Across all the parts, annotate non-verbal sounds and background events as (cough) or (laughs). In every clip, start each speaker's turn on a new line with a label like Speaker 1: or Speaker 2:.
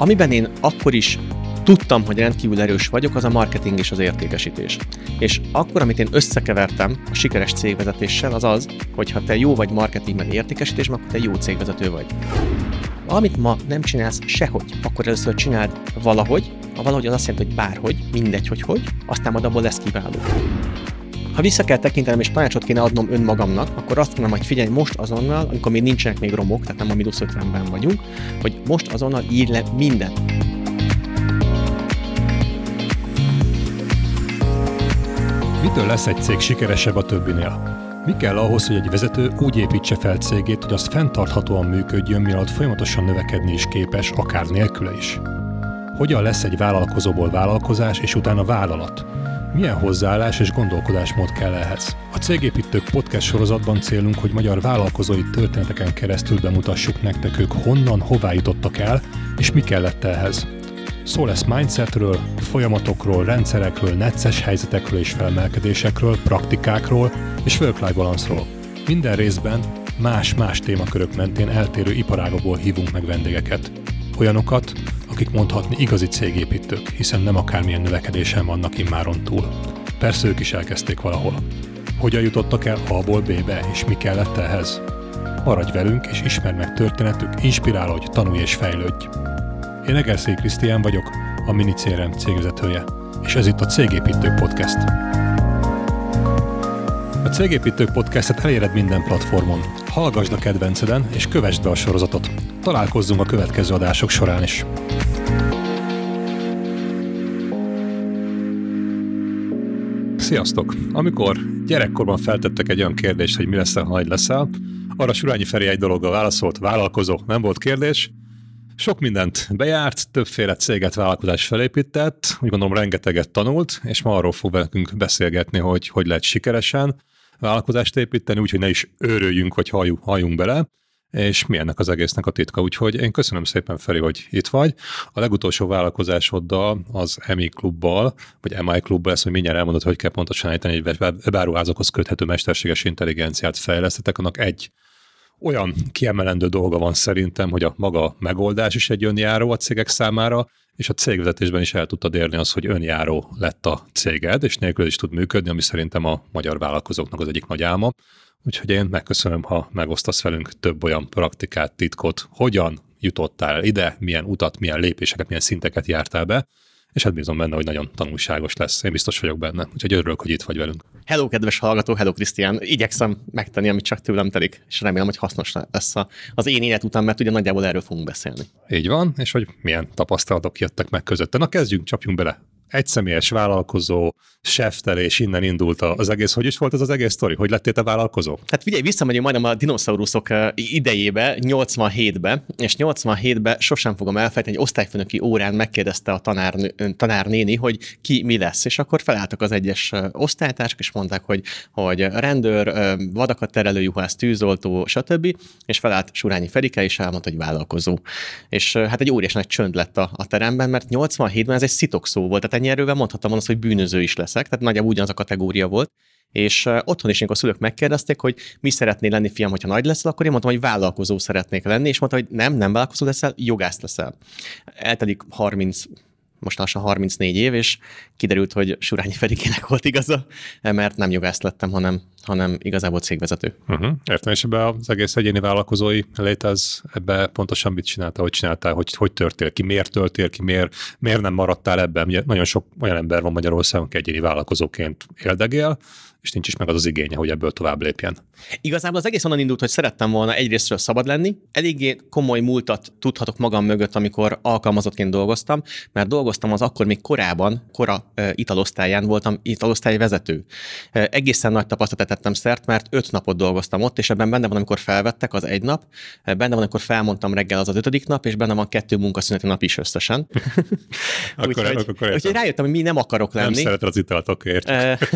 Speaker 1: Amiben én akkor is tudtam, hogy rendkívül erős vagyok, az a marketing és az értékesítés. És akkor, amit én összekevertem a sikeres cégvezetéssel, az az, hogy ha te jó vagy marketingben értékesítésben, akkor te jó cégvezető vagy. Amit ma nem csinálsz sehogy, akkor először csináld valahogy, a valahogy az azt jelenti, hogy bárhogy, mindegy, hogy hogy, aztán majd abból lesz kiváló. Ha vissza kell tekintenem és tanácsot kéne adnom önmagamnak, akkor azt mondom, hogy figyelj most azonnal, amikor még nincsenek még romok, tehát nem a mínusz 50-ben vagyunk, hogy most azonnal írj le mindent.
Speaker 2: Mitől lesz egy cég sikeresebb a többinél? Mi kell ahhoz, hogy egy vezető úgy építse fel cégét, hogy az fenntarthatóan működjön, mielőtt folyamatosan növekedni is képes, akár nélküle is? Hogyan lesz egy vállalkozóból vállalkozás és utána vállalat? Milyen hozzáállás és gondolkodásmód kell ehhez? A Cégépítők podcast sorozatban célunk, hogy magyar vállalkozói történeteken keresztül bemutassuk nektek ők honnan, hová jutottak el, és mi kellett ehhez. Szó lesz mindsetről, folyamatokról, rendszerekről, necces helyzetekről és felmelkedésekről, praktikákról és work-life balanszról. Minden részben más-más témakörök mentén eltérő iparágokból hívunk meg vendégeket. Olyanokat, akik mondhatni igazi cégépítők, hiszen nem akármilyen növekedésen vannak immáron túl. Persze ők is elkezdték valahol. Hogyan jutottak el A-ból B-be, és mi kellett ehhez? Maradj velünk, és ismerd meg történetük, inspirálódj, tanulj és fejlődj! Én Egerszék Krisztián vagyok, a Mini CRM cégvezetője, és ez itt a Cégépítők Podcast. A Cégépítők Podcastet eléred minden platformon. Hallgasd a kedvenceden, és kövessd be a sorozatot. Találkozzunk a következő adások során is. Sziasztok! Amikor gyerekkorban feltettek egy olyan kérdést, hogy mi leszel, ha nagy leszel, arra Surányi Feri egy dologgal válaszolt, vállalkozó, nem volt kérdés, sok mindent bejárt, többféle céget, vállalkozás felépített, úgy gondolom rengeteget tanult, és ma arról fog velünk beszélgetni, hogy hogy lehet sikeresen vállalkozást építeni, úgyhogy ne is őröljünk, vagy halljunk, halljunk bele, és mi ennek az egésznek a titka. Úgyhogy én köszönöm szépen, Feri, hogy itt vagy. A legutolsó vállalkozásoddal, az EMI klubbal, vagy MI klubbal, ezt, hogy mindjárt elmondod, hogy kell pontosan ejteni, egy webáruházakhoz köthető mesterséges intelligenciát fejlesztetek, annak egy olyan kiemelendő dolga van szerintem, hogy a maga megoldás is egy önjáró a cégek számára, és a cégvezetésben is el tudtad érni az, hogy önjáró lett a céged, és nélkül is tud működni, ami szerintem a magyar vállalkozóknak az egyik nagy álma. Úgyhogy én megköszönöm, ha megosztasz velünk több olyan praktikát, titkot, hogyan jutottál ide, milyen utat, milyen lépéseket, milyen szinteket jártál be, és hát bízom benne, hogy nagyon tanulságos lesz. Én biztos vagyok benne, úgyhogy örülök, hogy itt vagy velünk.
Speaker 1: Hello, kedves hallgató, hello, Krisztián. Igyekszem megtenni, amit csak tőlem telik, és remélem, hogy hasznos lesz az én élet után, mert ugye nagyjából erről fogunk beszélni.
Speaker 2: Így van, és hogy milyen tapasztalatok jöttek meg között. Na kezdjünk, csapjunk bele egyszemélyes vállalkozó, seftelés, innen indult az egész. Hogy is volt ez az egész sztori? Hogy lettél te vállalkozó?
Speaker 1: Hát figyelj, visszamegyünk majdnem a dinoszauruszok idejébe, 87-be, és 87-be sosem fogom elfelejteni, egy osztályfőnöki órán megkérdezte a tanár, tanárnéni, hogy ki mi lesz, és akkor felálltak az egyes osztálytársak, és mondták, hogy, hogy rendőr, vadakat terelő juhász, tűzoltó, stb. És felállt Surányi Ferike, és elmondta, hogy vállalkozó. És hát egy óriás nagy csönd lett a, a teremben, mert 87-ben ez egy szitok szó volt, tehát ennyi erővel mondhattam volna, hogy bűnöző is leszek, tehát nagyjából ugyanaz a kategória volt. És otthon is, amikor a szülők megkérdezték, hogy mi szeretnél lenni, fiam, hogyha nagy leszel, akkor én mondtam, hogy vállalkozó szeretnék lenni, és mondta, hogy nem, nem vállalkozó leszel, jogász leszel. Eltelik 30 most lassan 34 év, és kiderült, hogy Surányi Ferikének volt igaza, mert nem jogász lettem, hanem, hanem igazából cégvezető.
Speaker 2: Uh-huh. Értem, és ebbe az egész egyéni vállalkozói lét, ez ebbe pontosan mit csináltál, hogy csináltál, hogy, hogy törtél ki, miért törtél ki, miért, miért nem maradtál ebben? Ugye nagyon sok olyan ember van Magyarországon, aki egyéni vállalkozóként éldegél, és nincs is meg az az igénye, hogy ebből tovább lépjen.
Speaker 1: Igazából az egész onnan indult, hogy szerettem volna egyrésztről szabad lenni. Eléggé komoly múltat tudhatok magam mögött, amikor alkalmazottként dolgoztam, mert dolgoztam az akkor még korában, kora uh, italosztályán voltam italosztály vezető. Uh, egészen nagy tapasztalatot tettem szert, mert öt napot dolgoztam ott, és ebben benne van, amikor felvettek, az egy nap, benne van, amikor felmondtam reggel, az az ötödik nap, és benne van kettő munkaszüneti nap is összesen. (laughs) (laughs)
Speaker 2: akkor, úgyhogy,
Speaker 1: akkor úgyhogy rájöttem, hogy mi nem akarok lenni. Nem
Speaker 2: szereted az italt, oké,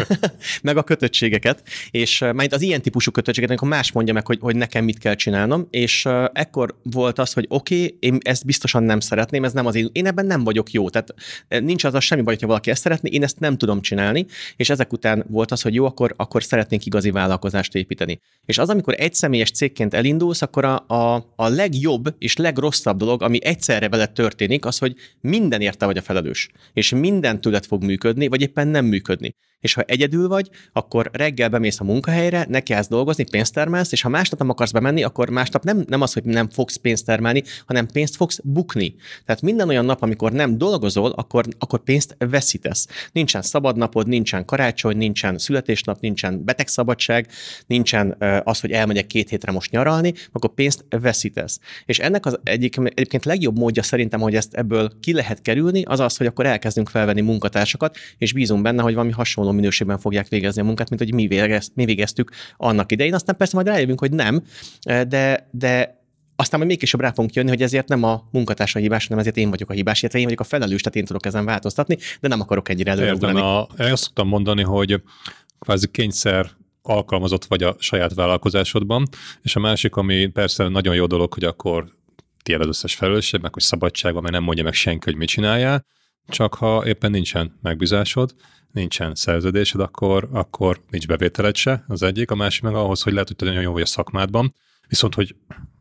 Speaker 2: (laughs)
Speaker 1: meg a kötöttségeket, és majd az ilyen típusú kötöttséget, amikor más mondja meg, hogy, hogy nekem mit kell csinálnom, és ekkor volt az, hogy oké, okay, én ezt biztosan nem szeretném, ez nem az én, én ebben nem vagyok jó, tehát nincs az a semmi baj, ha valaki ezt szeretné, én ezt nem tudom csinálni, és ezek után volt az, hogy jó, akkor, akkor szeretnénk igazi vállalkozást építeni. És az, amikor egy személyes cégként elindulsz, akkor a, a, a legjobb és legrosszabb dolog, ami egyszerre veled történik, az, hogy minden érte vagy a felelős, és minden tőled fog működni, vagy éppen nem működni. És ha egyedül vagy, akkor reggel bemész a munkahelyre, nekiállsz dolgozni, pénzt termelsz, és ha másnap nem akarsz bemenni, akkor másnap nem, nem az, hogy nem fogsz pénzt termelni, hanem pénzt fogsz bukni. Tehát minden olyan nap, amikor nem dolgozol, akkor, akkor pénzt veszítesz. Nincsen szabad napod, nincsen karácsony, nincsen születésnap, nincsen betegszabadság, nincsen az, hogy elmegyek két hétre most nyaralni, akkor pénzt veszítesz. És ennek az egyik, egyébként legjobb módja szerintem, hogy ezt ebből ki lehet kerülni, az az, hogy akkor elkezdünk felvenni munkatársakat, és bízunk benne, hogy valami hasonló minőségben fogják végezni a munkát, mint hogy mi, végez, mi végeztük annak idején. Aztán persze majd rájövünk, hogy nem, de, de aztán majd még később rá fogunk jönni, hogy ezért nem a munkatársa hibás, hanem ezért én vagyok a hibás, illetve én vagyok a felelős, tehát én tudok ezen változtatni, de nem akarok ennyire előugrani.
Speaker 2: Én azt szoktam mondani, hogy kvázi kényszer alkalmazott vagy a saját vállalkozásodban, és a másik, ami persze nagyon jó dolog, hogy akkor tiéd az összes felelősség, meg hogy szabadság van, mert nem mondja meg senki, hogy mit csináljál, csak ha éppen nincsen megbízásod, nincsen szerződésed, akkor, akkor nincs bevételed se, az egyik, a másik meg ahhoz, hogy lehet, hogy te nagyon jó vagy a szakmádban, viszont hogy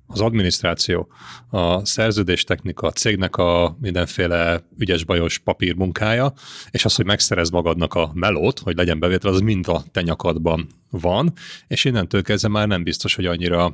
Speaker 2: az adminisztráció, a szerződéstechnika, a cégnek a mindenféle ügyes-bajos papír munkája, és az, hogy megszerez magadnak a melót, hogy legyen bevétel, az mind a te nyakadban van, és innentől kezdve már nem biztos, hogy annyira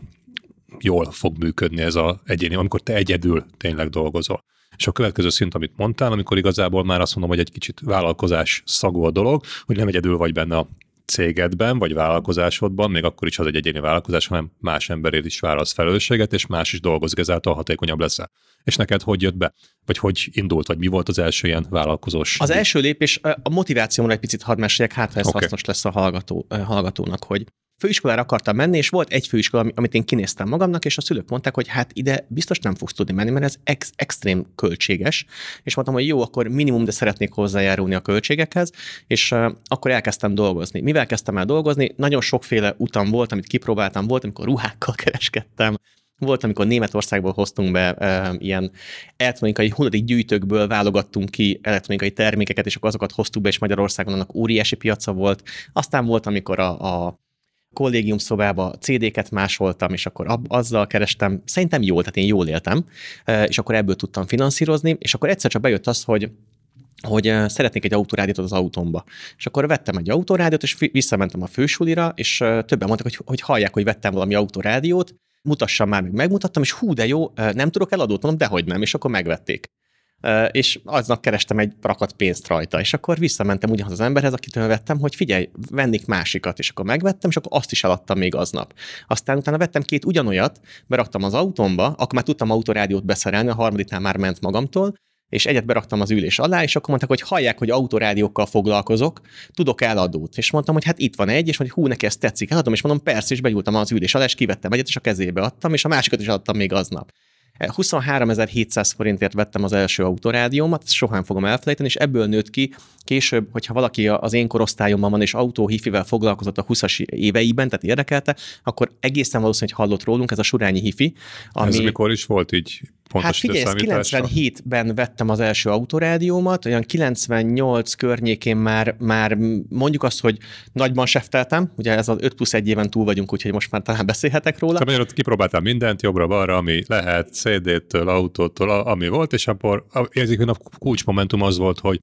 Speaker 2: jól fog működni ez a egyéni, amikor te egyedül tényleg dolgozol. És a következő szint, amit mondtál, amikor igazából már azt mondom, hogy egy kicsit vállalkozás szagú a dolog, hogy nem egyedül vagy benne a cégedben, vagy vállalkozásodban, még akkor is az egy egyéni vállalkozás, hanem más emberért is válasz felelősséget, és más is dolgozik, ezáltal hatékonyabb leszel. És neked hogy jött be? Vagy hogy indult, vagy mi volt az első ilyen vállalkozós?
Speaker 1: Az első lépés, a motivációmra egy picit hadd meséljek, hát ha ez okay. hasznos lesz a hallgató, hallgatónak, hogy főiskolára akartam menni, és volt egy főiskola, amit én kinéztem magamnak, és a szülők mondták, hogy hát ide biztos nem fogsz tudni menni, mert ez ex- extrém költséges. És mondtam, hogy jó, akkor minimum, de szeretnék hozzájárulni a költségekhez, és uh, akkor elkezdtem dolgozni. Mivel kezdtem el dolgozni? Nagyon sokféle utam volt, amit kipróbáltam, volt, amikor ruhákkal (laughs) kereskedtem, volt, amikor Németországból hoztunk be e, ilyen elektronikai hulladék gyűjtőkből válogattunk ki elektronikai termékeket, és akkor azokat hoztuk be, és Magyarországon annak óriási piaca volt. Aztán volt, amikor a, a kollégium szobába CD-ket másoltam, és akkor azzal kerestem, szerintem jól, tehát én jól éltem, és akkor ebből tudtam finanszírozni, és akkor egyszer csak bejött az, hogy hogy szeretnék egy autórádiót az autómba. És akkor vettem egy autórádiót, és visszamentem a fősulira, és többen mondtak, hogy, hogy hallják, hogy vettem valami autórádiót, mutassam már, meg megmutattam, és hú, de jó, nem tudok eladót, mondom, dehogy nem, és akkor megvették és aznap kerestem egy rakat pénzt rajta, és akkor visszamentem ugyanaz az emberhez, akitől vettem, hogy figyelj, vennék másikat, és akkor megvettem, és akkor azt is eladtam még aznap. Aztán utána vettem két ugyanolyat, beraktam az autómba, akkor már tudtam autorádiót beszerelni, a harmadiknál már ment magamtól, és egyet beraktam az ülés alá, és akkor mondták, hogy hallják, hogy autorádiókkal foglalkozok, tudok eladót. És mondtam, hogy hát itt van egy, és hogy hú, neki ez tetszik, eladom, és mondom, persze, és benyúltam az ülés alá, és kivettem egyet, és a kezébe adtam, és a másikat is adtam még aznap. 23.700 forintért vettem az első autorádiómat, ezt soha nem fogom elfelejteni, és ebből nőtt ki később, hogyha valaki az én korosztályomban van, és autóhifivel foglalkozott a 20-as éveiben, tehát érdekelte, akkor egészen valószínű, hogy hallott rólunk, ez a Surányi hifi.
Speaker 2: Ami... Ez mikor is volt így
Speaker 1: Pontos hát figyelj, 97-ben vettem az első autorádiómat, olyan 98 környékén már, már mondjuk azt, hogy nagyban sefteltem, ugye ez az 5 plusz 1 éven túl vagyunk, úgyhogy most már talán beszélhetek róla.
Speaker 2: Tehát ott kipróbáltam mindent, jobbra-balra, ami lehet, CD-től, autótól, ami volt, és akkor hogy a kulcsmomentum az volt, hogy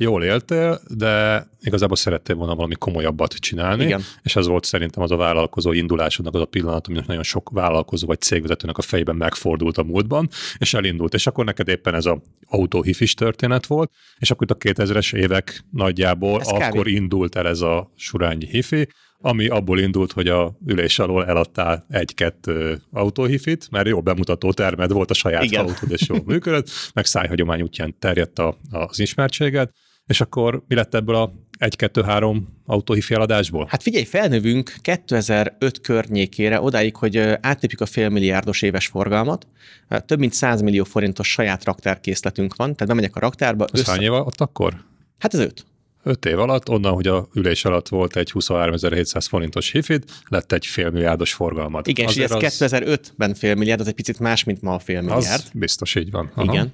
Speaker 2: jól éltél, de igazából szerettél volna valami komolyabbat csinálni, Igen. és ez volt szerintem az a vállalkozó indulásodnak az a pillanat, aminek nagyon sok vállalkozó vagy cégvezetőnek a fejében megfordult a múltban, és elindult. És akkor neked éppen ez a autóhifis történet volt, és akkor itt a 2000-es évek nagyjából ez akkor kávé. indult el ez a surányi hifi, ami abból indult, hogy a ülés alól eladtál egy-kettő autóhifit, mert jó bemutató termed volt a saját Igen. autód, és jól működött, meg szájhagyomány útján terjedt a, az ismertséged, és akkor mi lett ebből a 1-2-3 autóhifi eladásból?
Speaker 1: Hát figyelj, felnövünk 2005 környékére, odáig, hogy átlépjük a félmilliárdos éves forgalmat. Több mint 100 millió forintos saját raktárkészletünk van, tehát bemegyek a raktárba.
Speaker 2: Ez össze... hány év ott akkor?
Speaker 1: Hát ez öt.
Speaker 2: 5 év alatt, onnan, hogy a ülés alatt volt egy 23.700 forintos hifid, lett egy félmilliárdos forgalmat.
Speaker 1: Igen, és ez az... 2005-ben félmilliárd, az egy picit más, mint ma a félmilliárd.
Speaker 2: Az biztos így van. Aha.
Speaker 1: Igen.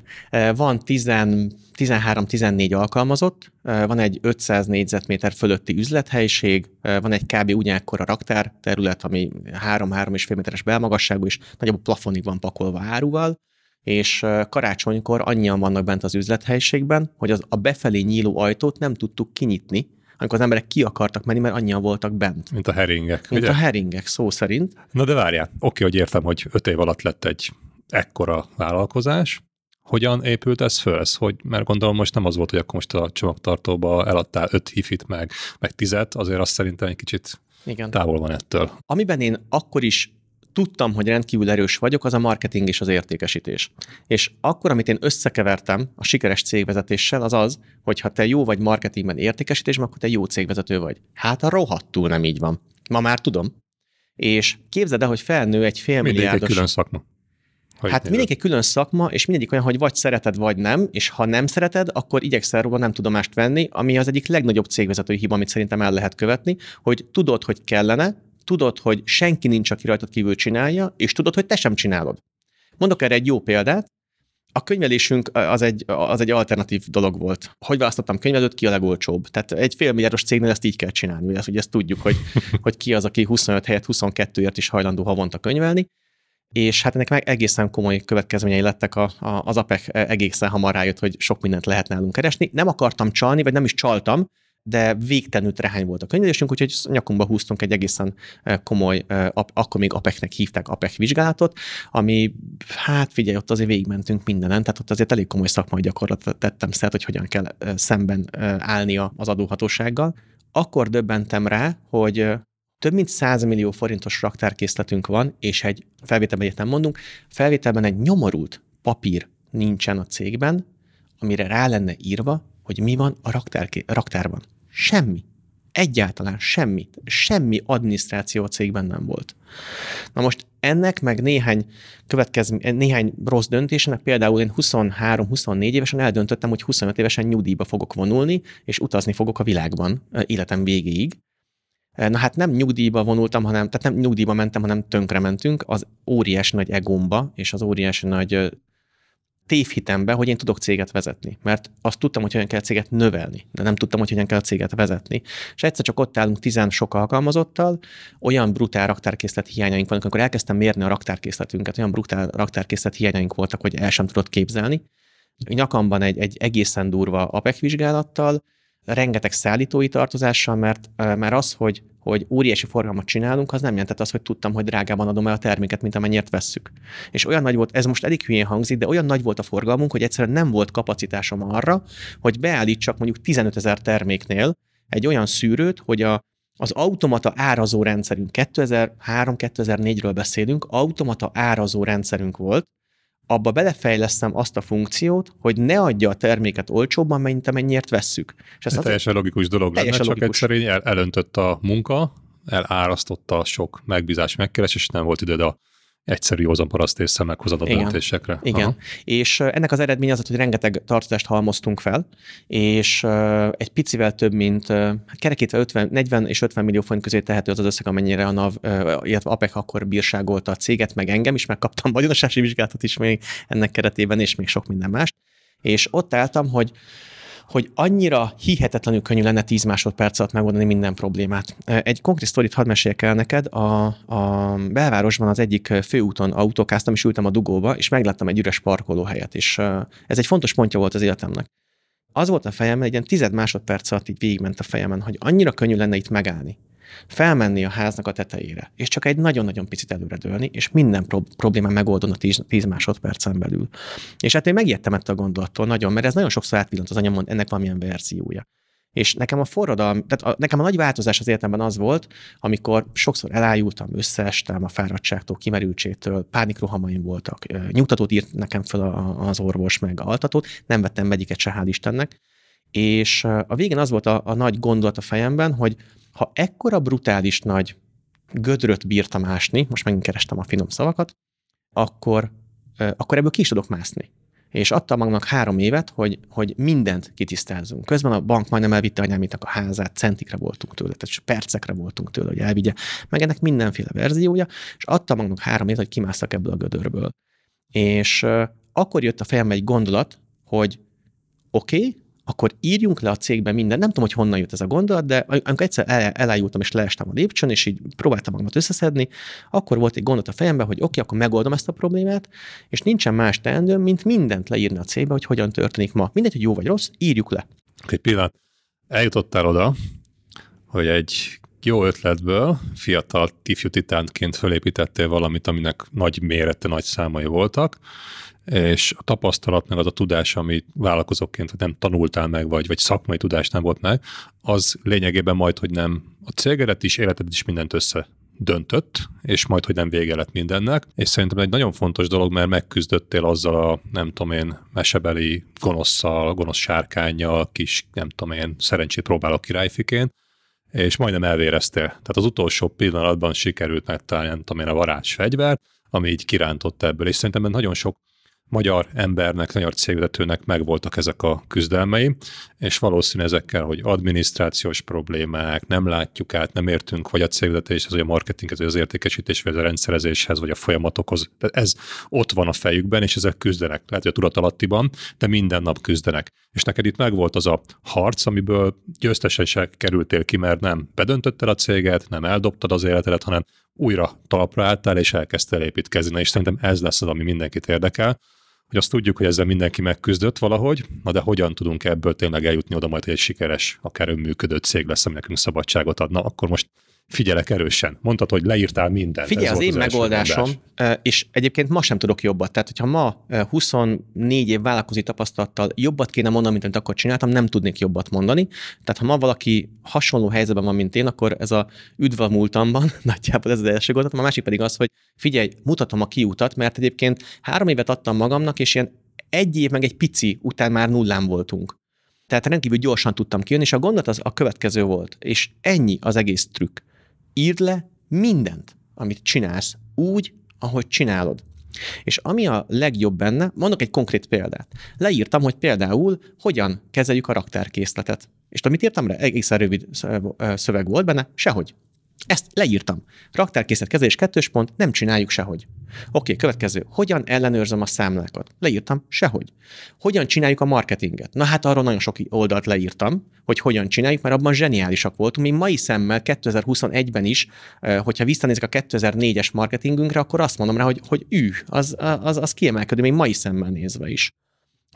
Speaker 1: Van 13-14 alkalmazott, van egy 500 négyzetméter fölötti üzlethelyiség, van egy kb. ugyanekkor a raktár terület, ami 3-3,5 méteres belmagasságú, és nagyobb plafonig van pakolva áruval, és karácsonykor annyian vannak bent az üzlethelyiségben, hogy az, a befelé nyíló ajtót nem tudtuk kinyitni, amikor az emberek ki akartak menni, mert annyian voltak bent.
Speaker 2: Mint a heringek.
Speaker 1: Mint ugye? a heringek, szó szerint.
Speaker 2: Na de várjál, oké, hogy értem, hogy öt év alatt lett egy ekkora vállalkozás, hogyan épült ez föl? Ez, hogy, mert gondolom most nem az volt, hogy akkor most a csomagtartóba eladtál öt hifit meg, meg tizet, azért azt szerintem egy kicsit Igen. távol van ettől.
Speaker 1: Amiben én akkor is tudtam, hogy rendkívül erős vagyok, az a marketing és az értékesítés. És akkor, amit én összekevertem a sikeres cégvezetéssel, az az, hogy ha te jó vagy marketingben, értékesítésben, akkor te jó cégvezető vagy. Hát a rohadtul nem így van. Ma már tudom. És képzeld el, hogy felnő egy félmilliárdos...
Speaker 2: Mindig egy külön szakma.
Speaker 1: Hogy hát mindig egy külön szakma, és mindegyik olyan, hogy vagy szereted, vagy nem, és ha nem szereted, akkor igyekszel róla nem tudomást venni, ami az egyik legnagyobb cégvezetői hiba, amit szerintem el lehet követni, hogy tudod, hogy kellene, tudod, hogy senki nincs, aki rajtad kívül csinálja, és tudod, hogy te sem csinálod. Mondok erre egy jó példát. A könyvelésünk az egy, az egy alternatív dolog volt. Hogy választottam könyvelőt, ki a legolcsóbb. Tehát egy félmilliárdos cégnél ezt így kell csinálni. Ezt, ugye ezt tudjuk, hogy, (laughs) hogy ki az, aki 25 helyett 22-ért is hajlandó havonta könyvelni. És hát ennek meg egészen komoly következményei lettek a, a, az APEC egészen hamar rájött, hogy sok mindent lehet nálunk keresni. Nem akartam csalni, vagy nem is csaltam, de végtelenül trehány volt a könyvelésünk, úgyhogy nyakunkba húztunk egy egészen komoly, akkor még APEC-nek hívták APEC vizsgálatot, ami, hát figyelj, ott azért végigmentünk mindenen, tehát ott azért elég komoly szakmai gyakorlatot tettem szert, hogy hogyan kell szemben állnia az adóhatósággal. Akkor döbbentem rá, hogy több mint 100 millió forintos raktárkészletünk van, és egy felvételben egyet nem mondunk, felvételben egy nyomorult papír nincsen a cégben, amire rá lenne írva, hogy mi van a raktár, raktárban. Semmi. Egyáltalán semmi. Semmi adminisztráció a cégben nem volt. Na most ennek meg néhány következmény, néhány rossz döntésnek, például én 23-24 évesen eldöntöttem, hogy 25 évesen nyugdíjba fogok vonulni, és utazni fogok a világban életem végéig. Na hát nem nyugdíjba vonultam, hanem, tehát nem nyugdíjba mentem, hanem tönkre mentünk az óriási nagy egómba, és az óriási nagy tévhitembe, hogy én tudok céget vezetni. Mert azt tudtam, hogy hogyan kell céget növelni, de nem tudtam, hogy hogyan kell a céget vezetni. És egyszer csak ott állunk tizen sok alkalmazottal, olyan brutál raktárkészlet hiányaink vannak, amikor elkezdtem mérni a raktárkészletünket, olyan brutál raktárkészlet hiányaink voltak, hogy el sem tudott képzelni. Nyakamban egy, egy egészen durva APEC vizsgálattal, rengeteg szállítói tartozással, mert, mert az, hogy hogy óriási forgalmat csinálunk, az nem jelentett az, hogy tudtam, hogy drágában adom el a terméket, mint amennyit vesszük. És olyan nagy volt, ez most elég hülyén hangzik, de olyan nagy volt a forgalmunk, hogy egyszerűen nem volt kapacitásom arra, hogy beállítsak mondjuk 15 ezer terméknél egy olyan szűrőt, hogy a, az automata árazó rendszerünk, 2003-2004-ről beszélünk, automata árazó rendszerünk volt, abba belefejlesztem azt a funkciót, hogy ne adja a terméket olcsóbban, mint amennyiért vesszük.
Speaker 2: És ez teljesen logikus dolog teljesen lenne, logikus. csak egyszerűen el, elöntött a munka, elárasztotta sok megbízás megkeresés, és nem volt időd a egyszerű józan paraszt észre meghozad a Igen. döntésekre.
Speaker 1: Igen. Aha. És ennek az eredménye az, hogy rengeteg tartozást halmoztunk fel, és egy picivel több, mint hát kerekítve 50, 40 és 50 millió forint közé tehető az az összeg, amennyire a NAV, illetve APEC akkor bírságolta a céget, meg engem is, megkaptam vagyonosási vizsgálatot is még ennek keretében, és még sok minden más. És ott álltam, hogy hogy annyira hihetetlenül könnyű lenne 10 másodperc alatt megoldani minden problémát. Egy konkrét sztorit hadd meséljek el neked. A, a belvárosban az egyik főúton autókáztam, és ültem a dugóba, és megláttam egy üres parkolóhelyet, és ez egy fontos pontja volt az életemnek. Az volt a fejem, egy ilyen tized másodperc alatt így végigment a fejemen, hogy annyira könnyű lenne itt megállni felmenni a háznak a tetejére, és csak egy nagyon-nagyon picit előredőlni, és minden pro- problémám megoldon a 10 másodpercen belül. És hát én megijedtem ettől a gondolattól nagyon, mert ez nagyon sokszor átvillant az anyamon ennek valamilyen verziója. És nekem a forradalom, tehát a, nekem a nagy változás az életemben az volt, amikor sokszor elájultam, összeestem a fáradtságtól, kimerültségtől, pánikrohamaim voltak, nyugtatót írt nekem fel az orvos, meg altatót, nem vettem megyiket se, hál' Istennek, és a végén az volt a, a nagy gondolat a fejemben, hogy ha ekkora brutális nagy gödröt bírtam ásni, most megint kerestem a finom szavakat, akkor, akkor ebből ki is tudok mászni. és adta magnak három évet, hogy, hogy mindent kitisztázzunk. Közben a bank majdnem elvitte anyámitak a házát, centikre voltunk tőle, tehát percekre voltunk tőle, hogy elvigye, meg ennek mindenféle verziója, és adta magnak három évet, hogy kimásztak ebből a gödörből. És akkor jött a fejembe egy gondolat, hogy oké, okay, akkor írjunk le a cégben minden. Nem tudom, hogy honnan jött ez a gondolat, de amikor egyszer el, elájultam és leestem a lépcsőn, és így próbáltam magamat összeszedni, akkor volt egy gondolat a fejemben, hogy oké, okay, akkor megoldom ezt a problémát, és nincsen más teendőm, mint mindent leírni a cégbe, hogy hogyan történik ma. Mindegy, hogy jó vagy rossz, írjuk le.
Speaker 2: Egy pillanat. Eljutottál oda, hogy egy jó ötletből fiatal ifjú titánként fölépítettél valamit, aminek nagy mérete, nagy számai voltak, és a tapasztalat, meg az a tudás, amit vállalkozóként nem tanultál meg, vagy, vagy szakmai tudás nem volt meg, az lényegében majd, hogy nem a cégedet is, életed is mindent össze döntött, és majd, hogy nem vége lett mindennek. És szerintem egy nagyon fontos dolog, mert megküzdöttél azzal a, nem tudom én, mesebeli gonoszszal, gonosz sárkányjal, kis, nem tudom én, szerencsét próbálok királyfiként, és majdnem elvéreztél. Tehát az utolsó pillanatban sikerült megtalálni, nem tudom én, a varázs fegyver, ami így kirántott ebből, és szerintem nagyon sok magyar embernek, magyar cégvezetőnek megvoltak ezek a küzdelmei, és valószínű ezekkel, hogy adminisztrációs problémák, nem látjuk át, nem értünk, vagy a cégvezetéshez, vagy a marketinghez, vagy az értékesítés, vagy a rendszerezéshez, vagy a folyamatokhoz. De ez ott van a fejükben, és ezek küzdenek. Lehet, hogy a tudatalattiban, de minden nap küzdenek. És neked itt megvolt az a harc, amiből győztesen se kerültél ki, mert nem bedöntötted a céget, nem eldobtad az életedet, hanem újra talpra álltál, és elkezdtél építkezni. És szerintem ez lesz az, ami mindenkit érdekel, hogy azt tudjuk, hogy ezzel mindenki megküzdött valahogy, na de hogyan tudunk ebből tényleg eljutni oda majd, hogy egy sikeres, akár önműködő cég lesz, ami nekünk szabadságot adna, akkor most figyelek erősen. Mondtad, hogy leírtál mindent.
Speaker 1: Figyelj, az én az megoldásom, mondás. és egyébként ma sem tudok jobbat. Tehát, hogyha ma 24 év vállalkozói tapasztalattal jobbat kéne mondani, mint amit akkor csináltam, nem tudnék jobbat mondani. Tehát, ha ma valaki hasonló helyzetben van, mint én, akkor ez a üdv a múltamban, (laughs) nagyjából ez az első gondolatom. A másik pedig az, hogy figyelj, mutatom a kiutat, mert egyébként három évet adtam magamnak, és ilyen egy év meg egy pici után már nullán voltunk. Tehát rendkívül gyorsan tudtam kijönni, és a gondolat az a következő volt. És ennyi az egész trükk írd le mindent, amit csinálsz, úgy, ahogy csinálod. És ami a legjobb benne, mondok egy konkrét példát. Leírtam, hogy például hogyan kezeljük a raktárkészletet. És amit írtam egészen rövid szöveg volt benne, sehogy. Ezt leírtam. Raktárkészlet kezelés kettős pont, nem csináljuk sehogy. Oké, következő. Hogyan ellenőrzöm a számlákat? Leírtam, sehogy. Hogyan csináljuk a marketinget? Na hát arról nagyon sok oldalt leírtam, hogy hogyan csináljuk, mert abban zseniálisak voltunk. Mi mai szemmel 2021-ben is, hogyha visszanézek a 2004-es marketingünkre, akkor azt mondom rá, hogy, hogy ű, az, az, az kiemelkedő, még mai szemmel nézve is.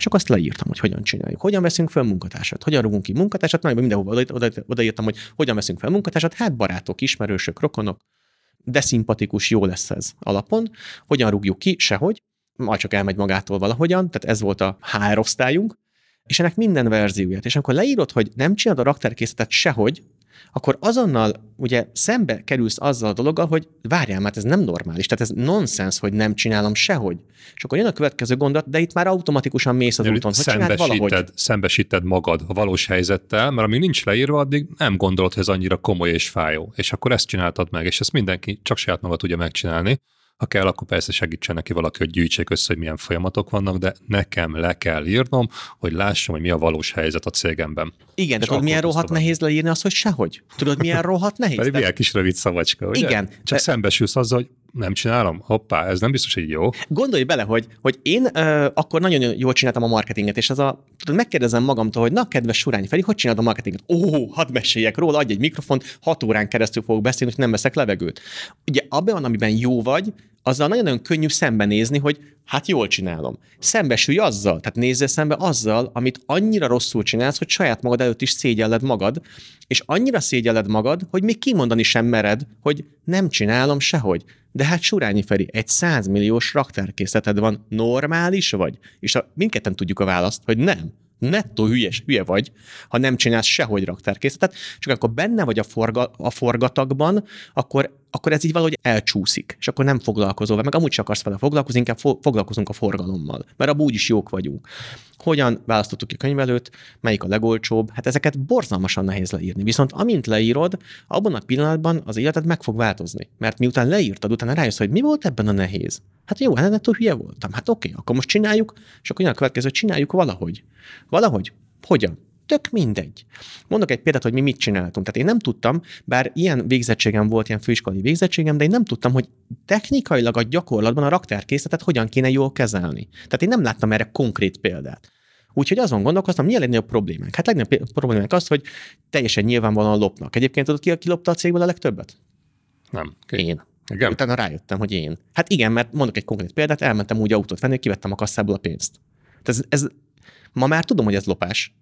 Speaker 1: Csak azt leírtam, hogy hogyan csináljuk. Hogyan veszünk fel munkatársat? Hogyan rugunk ki munkatársat? Nagyban mindenhova oda, oda, odaírtam, hogy hogyan veszünk fel munkatársat. Hát barátok, ismerősök, rokonok, de szimpatikus, jó lesz ez alapon. Hogyan rúgjuk ki? Sehogy. Majd csak elmegy magától valahogyan. Tehát ez volt a HR osztályunk. És ennek minden verzióját. És amikor leírod, hogy nem csinálod a raktárkészletet sehogy, akkor azonnal ugye szembe kerülsz azzal a dologgal, hogy várjál, mert ez nem normális, tehát ez nonsens, hogy nem csinálom sehogy. És akkor jön a következő gondot, de itt már automatikusan mész az úton, hogy csináld valahogy.
Speaker 2: Szembesíted magad a valós helyzettel, mert ami nincs leírva, addig nem gondolod, hogy ez annyira komoly és fájó. És akkor ezt csináltad meg, és ezt mindenki csak saját maga tudja megcsinálni. Ha kell, akkor persze segítsen neki valaki, hogy gyűjtsék össze, hogy milyen folyamatok vannak, de nekem le kell írnom, hogy lássam, hogy mi a valós helyzet a cégemben.
Speaker 1: Igen, de tudod, milyen rohadt nehéz leírni azt, hogy sehogy? Tudod, milyen rohadt (laughs) nehéz?
Speaker 2: Pedig milyen kis rövid szavacska, ugye?
Speaker 1: Igen.
Speaker 2: Csak de... szembesülsz azzal, hogy nem csinálom? Hoppá, ez nem biztos, hogy jó.
Speaker 1: Gondolj bele, hogy, hogy én uh, akkor nagyon jól csináltam a marketinget, és az a, tudod, megkérdezem magamtól, hogy na, kedves Surány Feri, hogy csinálod a marketinget? Ó, hadd meséljek róla, adj egy mikrofont, hat órán keresztül fogok beszélni, hogy nem veszek levegőt. Ugye abban amiben jó vagy, azzal nagyon-nagyon könnyű szembenézni, hogy hát jól csinálom. Szembesülj azzal, tehát nézze szembe azzal, amit annyira rosszul csinálsz, hogy saját magad előtt is szégyelled magad, és annyira szégyelled magad, hogy még kimondani sem mered, hogy nem csinálom sehogy. De hát Surányi Feri, egy 100 milliós raktárkészleted van, normális vagy? És a, mindketten tudjuk a választ, hogy nem nettó hülyes, hülye vagy, ha nem csinálsz sehogy raktárkészletet, csak akkor benne vagy a, forga, a forgatagban, akkor akkor ez így valahogy elcsúszik, és akkor nem foglalkozol vele, meg amúgy csak akarsz vele foglalkozni, inkább fo- foglalkozunk a forgalommal, mert abból is jók vagyunk. Hogyan választottuk ki könyvelőt, melyik a legolcsóbb, hát ezeket borzalmasan nehéz leírni. Viszont amint leírod, abban a pillanatban az életed meg fog változni. Mert miután leírtad, utána rájössz, hogy mi volt ebben a nehéz. Hát jó, hát túl hülye voltam. Hát oké, akkor most csináljuk, és akkor jön a következő, csináljuk valahogy. Valahogy? Hogyan? Tök mindegy. Mondok egy példát, hogy mi mit csináltunk. Tehát én nem tudtam, bár ilyen végzettségem volt, ilyen főiskolai végzettségem, de én nem tudtam, hogy technikailag a gyakorlatban a raktárkészletet hogyan kéne jól kezelni. Tehát én nem láttam erre konkrét példát. Úgyhogy azon gondolkoztam, mi a legnagyobb problémák? Hát legnagyobb problémák az, hogy teljesen nyilvánvalóan lopnak. Egyébként tudod, ki, ki lopta a cégből a legtöbbet?
Speaker 2: Nem.
Speaker 1: Ki? Én.
Speaker 2: Igen?
Speaker 1: Utána rájöttem, hogy én. Hát igen, mert mondok egy konkrét példát, elmentem úgy autót venni, kivettem a kasszából a pénzt. Tehát ez, ez, ma már tudom, hogy ez lopás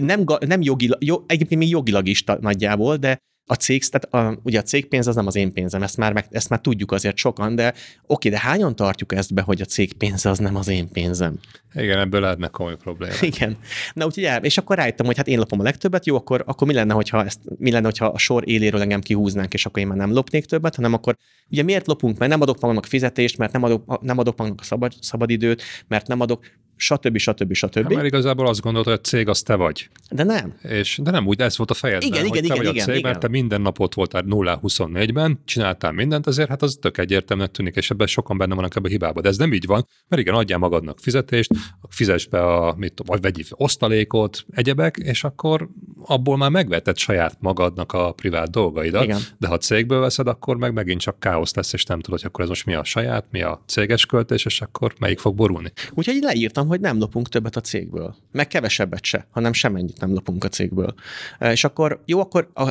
Speaker 1: nem, nem jogilag, jó, egyébként még jogilag is nagyjából, de a cég, tehát a, ugye a cégpénz az nem az én pénzem, ezt már, meg, ezt már tudjuk azért sokan, de oké, de hányan tartjuk ezt be, hogy a cégpénz az nem az én pénzem?
Speaker 2: Igen, ebből lehetnek komoly problémák. (laughs)
Speaker 1: Igen. Na úgyhogy el, és akkor rájöttem, hogy hát én lopom a legtöbbet, jó, akkor, akkor mi lenne, hogyha ezt, mi lenne, hogyha a sor éléről engem kihúznánk, és akkor én már nem lopnék többet, hanem akkor ugye miért lopunk, mert nem adok magamnak fizetést, mert nem adok, nem adok magamnak a szabad, szabadidőt, mert nem adok stb. stb. stb. Hát,
Speaker 2: mert igazából azt gondolod, hogy a cég az te vagy.
Speaker 1: De nem.
Speaker 2: És, de nem úgy, ez volt a fejedben,
Speaker 1: igen,
Speaker 2: hogy
Speaker 1: igen,
Speaker 2: te
Speaker 1: igen,
Speaker 2: vagy
Speaker 1: igen,
Speaker 2: a cég,
Speaker 1: igen.
Speaker 2: mert te minden napot voltál 0-24-ben, csináltál mindent, azért hát az tök egyértelműnek tűnik, és ebben sokan benne vannak ebbe a hibába. De ez nem így van, mert igen, adjál magadnak fizetést, fizes be a, mit tudom, vagy vegyi osztalékot, egyebek, és akkor abból már megveted saját magadnak a privát dolgaidat.
Speaker 1: Igen.
Speaker 2: De ha cégből veszed, akkor meg megint csak káosz lesz, és nem tudod, hogy akkor ez most mi a saját, mi a céges költés, és akkor melyik fog borulni.
Speaker 1: Úgyhogy leírtam, hogy nem lopunk többet a cégből. Meg kevesebbet se, hanem semennyit nem lopunk a cégből. És akkor jó, akkor a,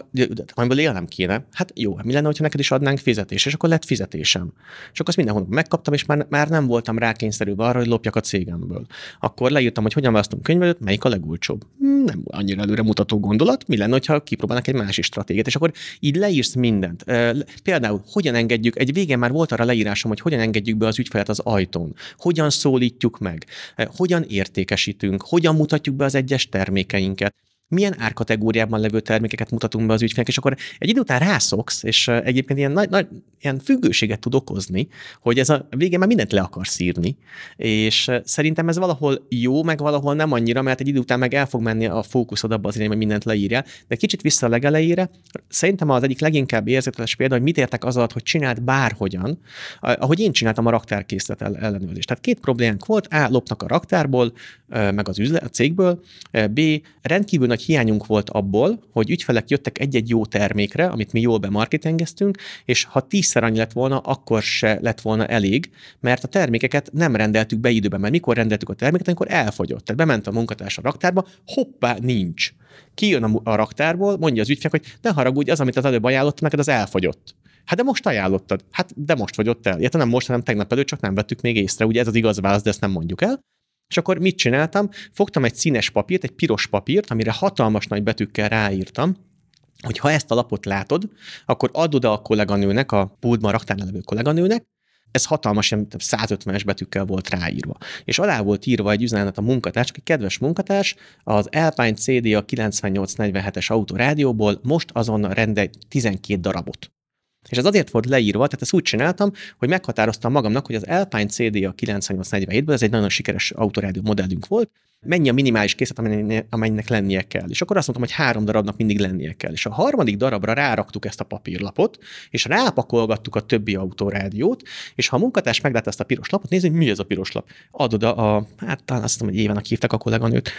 Speaker 1: amiből élnem kéne. Hát jó, mi lenne, hogyha neked is adnánk fizetés, és akkor lett fizetésem. És akkor azt minden hónapban megkaptam, és már, már nem voltam rákényszerülve arra, hogy lopjak a cégemből. Akkor leírtam, hogy hogyan választunk könyvelőt, melyik a legolcsóbb. Hmm, Nem annyira előre mutató gondolat, mi lenne, ha kipróbálnak egy másik stratégiát, és akkor így leírsz mindent. Például, hogyan engedjük, egy végén már volt arra leírásom, hogy hogyan engedjük be az ügyfelet az ajtón, hogyan szólítjuk meg, hogyan értékesítünk, hogyan mutatjuk be az egyes termékeinket, milyen árkategóriában levő termékeket mutatunk be az ügyfelek, és akkor egy idő után rászoksz, és egyébként ilyen, nagy, nagy, ilyen függőséget tud okozni, hogy ez a végén már mindent le akarsz írni, és szerintem ez valahol jó, meg valahol nem annyira, mert egy idő után meg el fog menni a fókuszod abba az irányba, hogy mindent leírja, de kicsit vissza a legelejére, szerintem az egyik leginkább érzetes példa, hogy mit értek az alatt, hogy csinált bárhogyan, ahogy én csináltam a raktárkészlet ellenőrzést. Tehát két problémánk volt, A, lopnak a raktárból, meg az üzlet, a cégből, B, rendkívül nagy hiányunk volt abból, hogy ügyfelek jöttek egy-egy jó termékre, amit mi jól bemarketingeztünk, és ha tízszer annyi lett volna, akkor se lett volna elég, mert a termékeket nem rendeltük be időben, mert mikor rendeltük a terméket, amikor elfogyott. Tehát bement a munkatárs a raktárba, hoppá, nincs. Kijön a, a raktárból, mondja az ügyfél, hogy ne haragudj, az, amit az előbb ajánlott neked, az elfogyott. Hát de most ajánlottad. Hát de most fogyott el. Érte nem most, hanem tegnap előtt, csak nem vettük még észre. Ugye ez az igaz válasz, de ezt nem mondjuk el. És akkor mit csináltam? Fogtam egy színes papírt, egy piros papírt, amire hatalmas nagy betűkkel ráírtam, hogy ha ezt a lapot látod, akkor add oda a kolléganőnek, a pultban raktárnál levő kolléganőnek, ez hatalmas, ilyen 150-es betűkkel volt ráírva. És alá volt írva egy üzenet a munkatárs, egy kedves munkatárs, az Alpine CDA 9847-es autorádióból most azon rendelj 12 darabot. És ez azért volt leírva, tehát ezt úgy csináltam, hogy meghatároztam magamnak, hogy az Alpine CDA 9847-ből, ez egy nagyon sikeres autorádió modellünk volt, mennyi a minimális készlet, amennyinek lennie kell. És akkor azt mondtam, hogy három darabnak mindig lennie kell. És a harmadik darabra ráraktuk ezt a papírlapot, és rápakolgattuk a többi autorádiót, és ha a munkatárs meglát ezt a piros lapot, nézd, hogy mi ez a piros lap. Ad oda a, hát talán azt hiszem, hogy éven hívták a kolléganőt.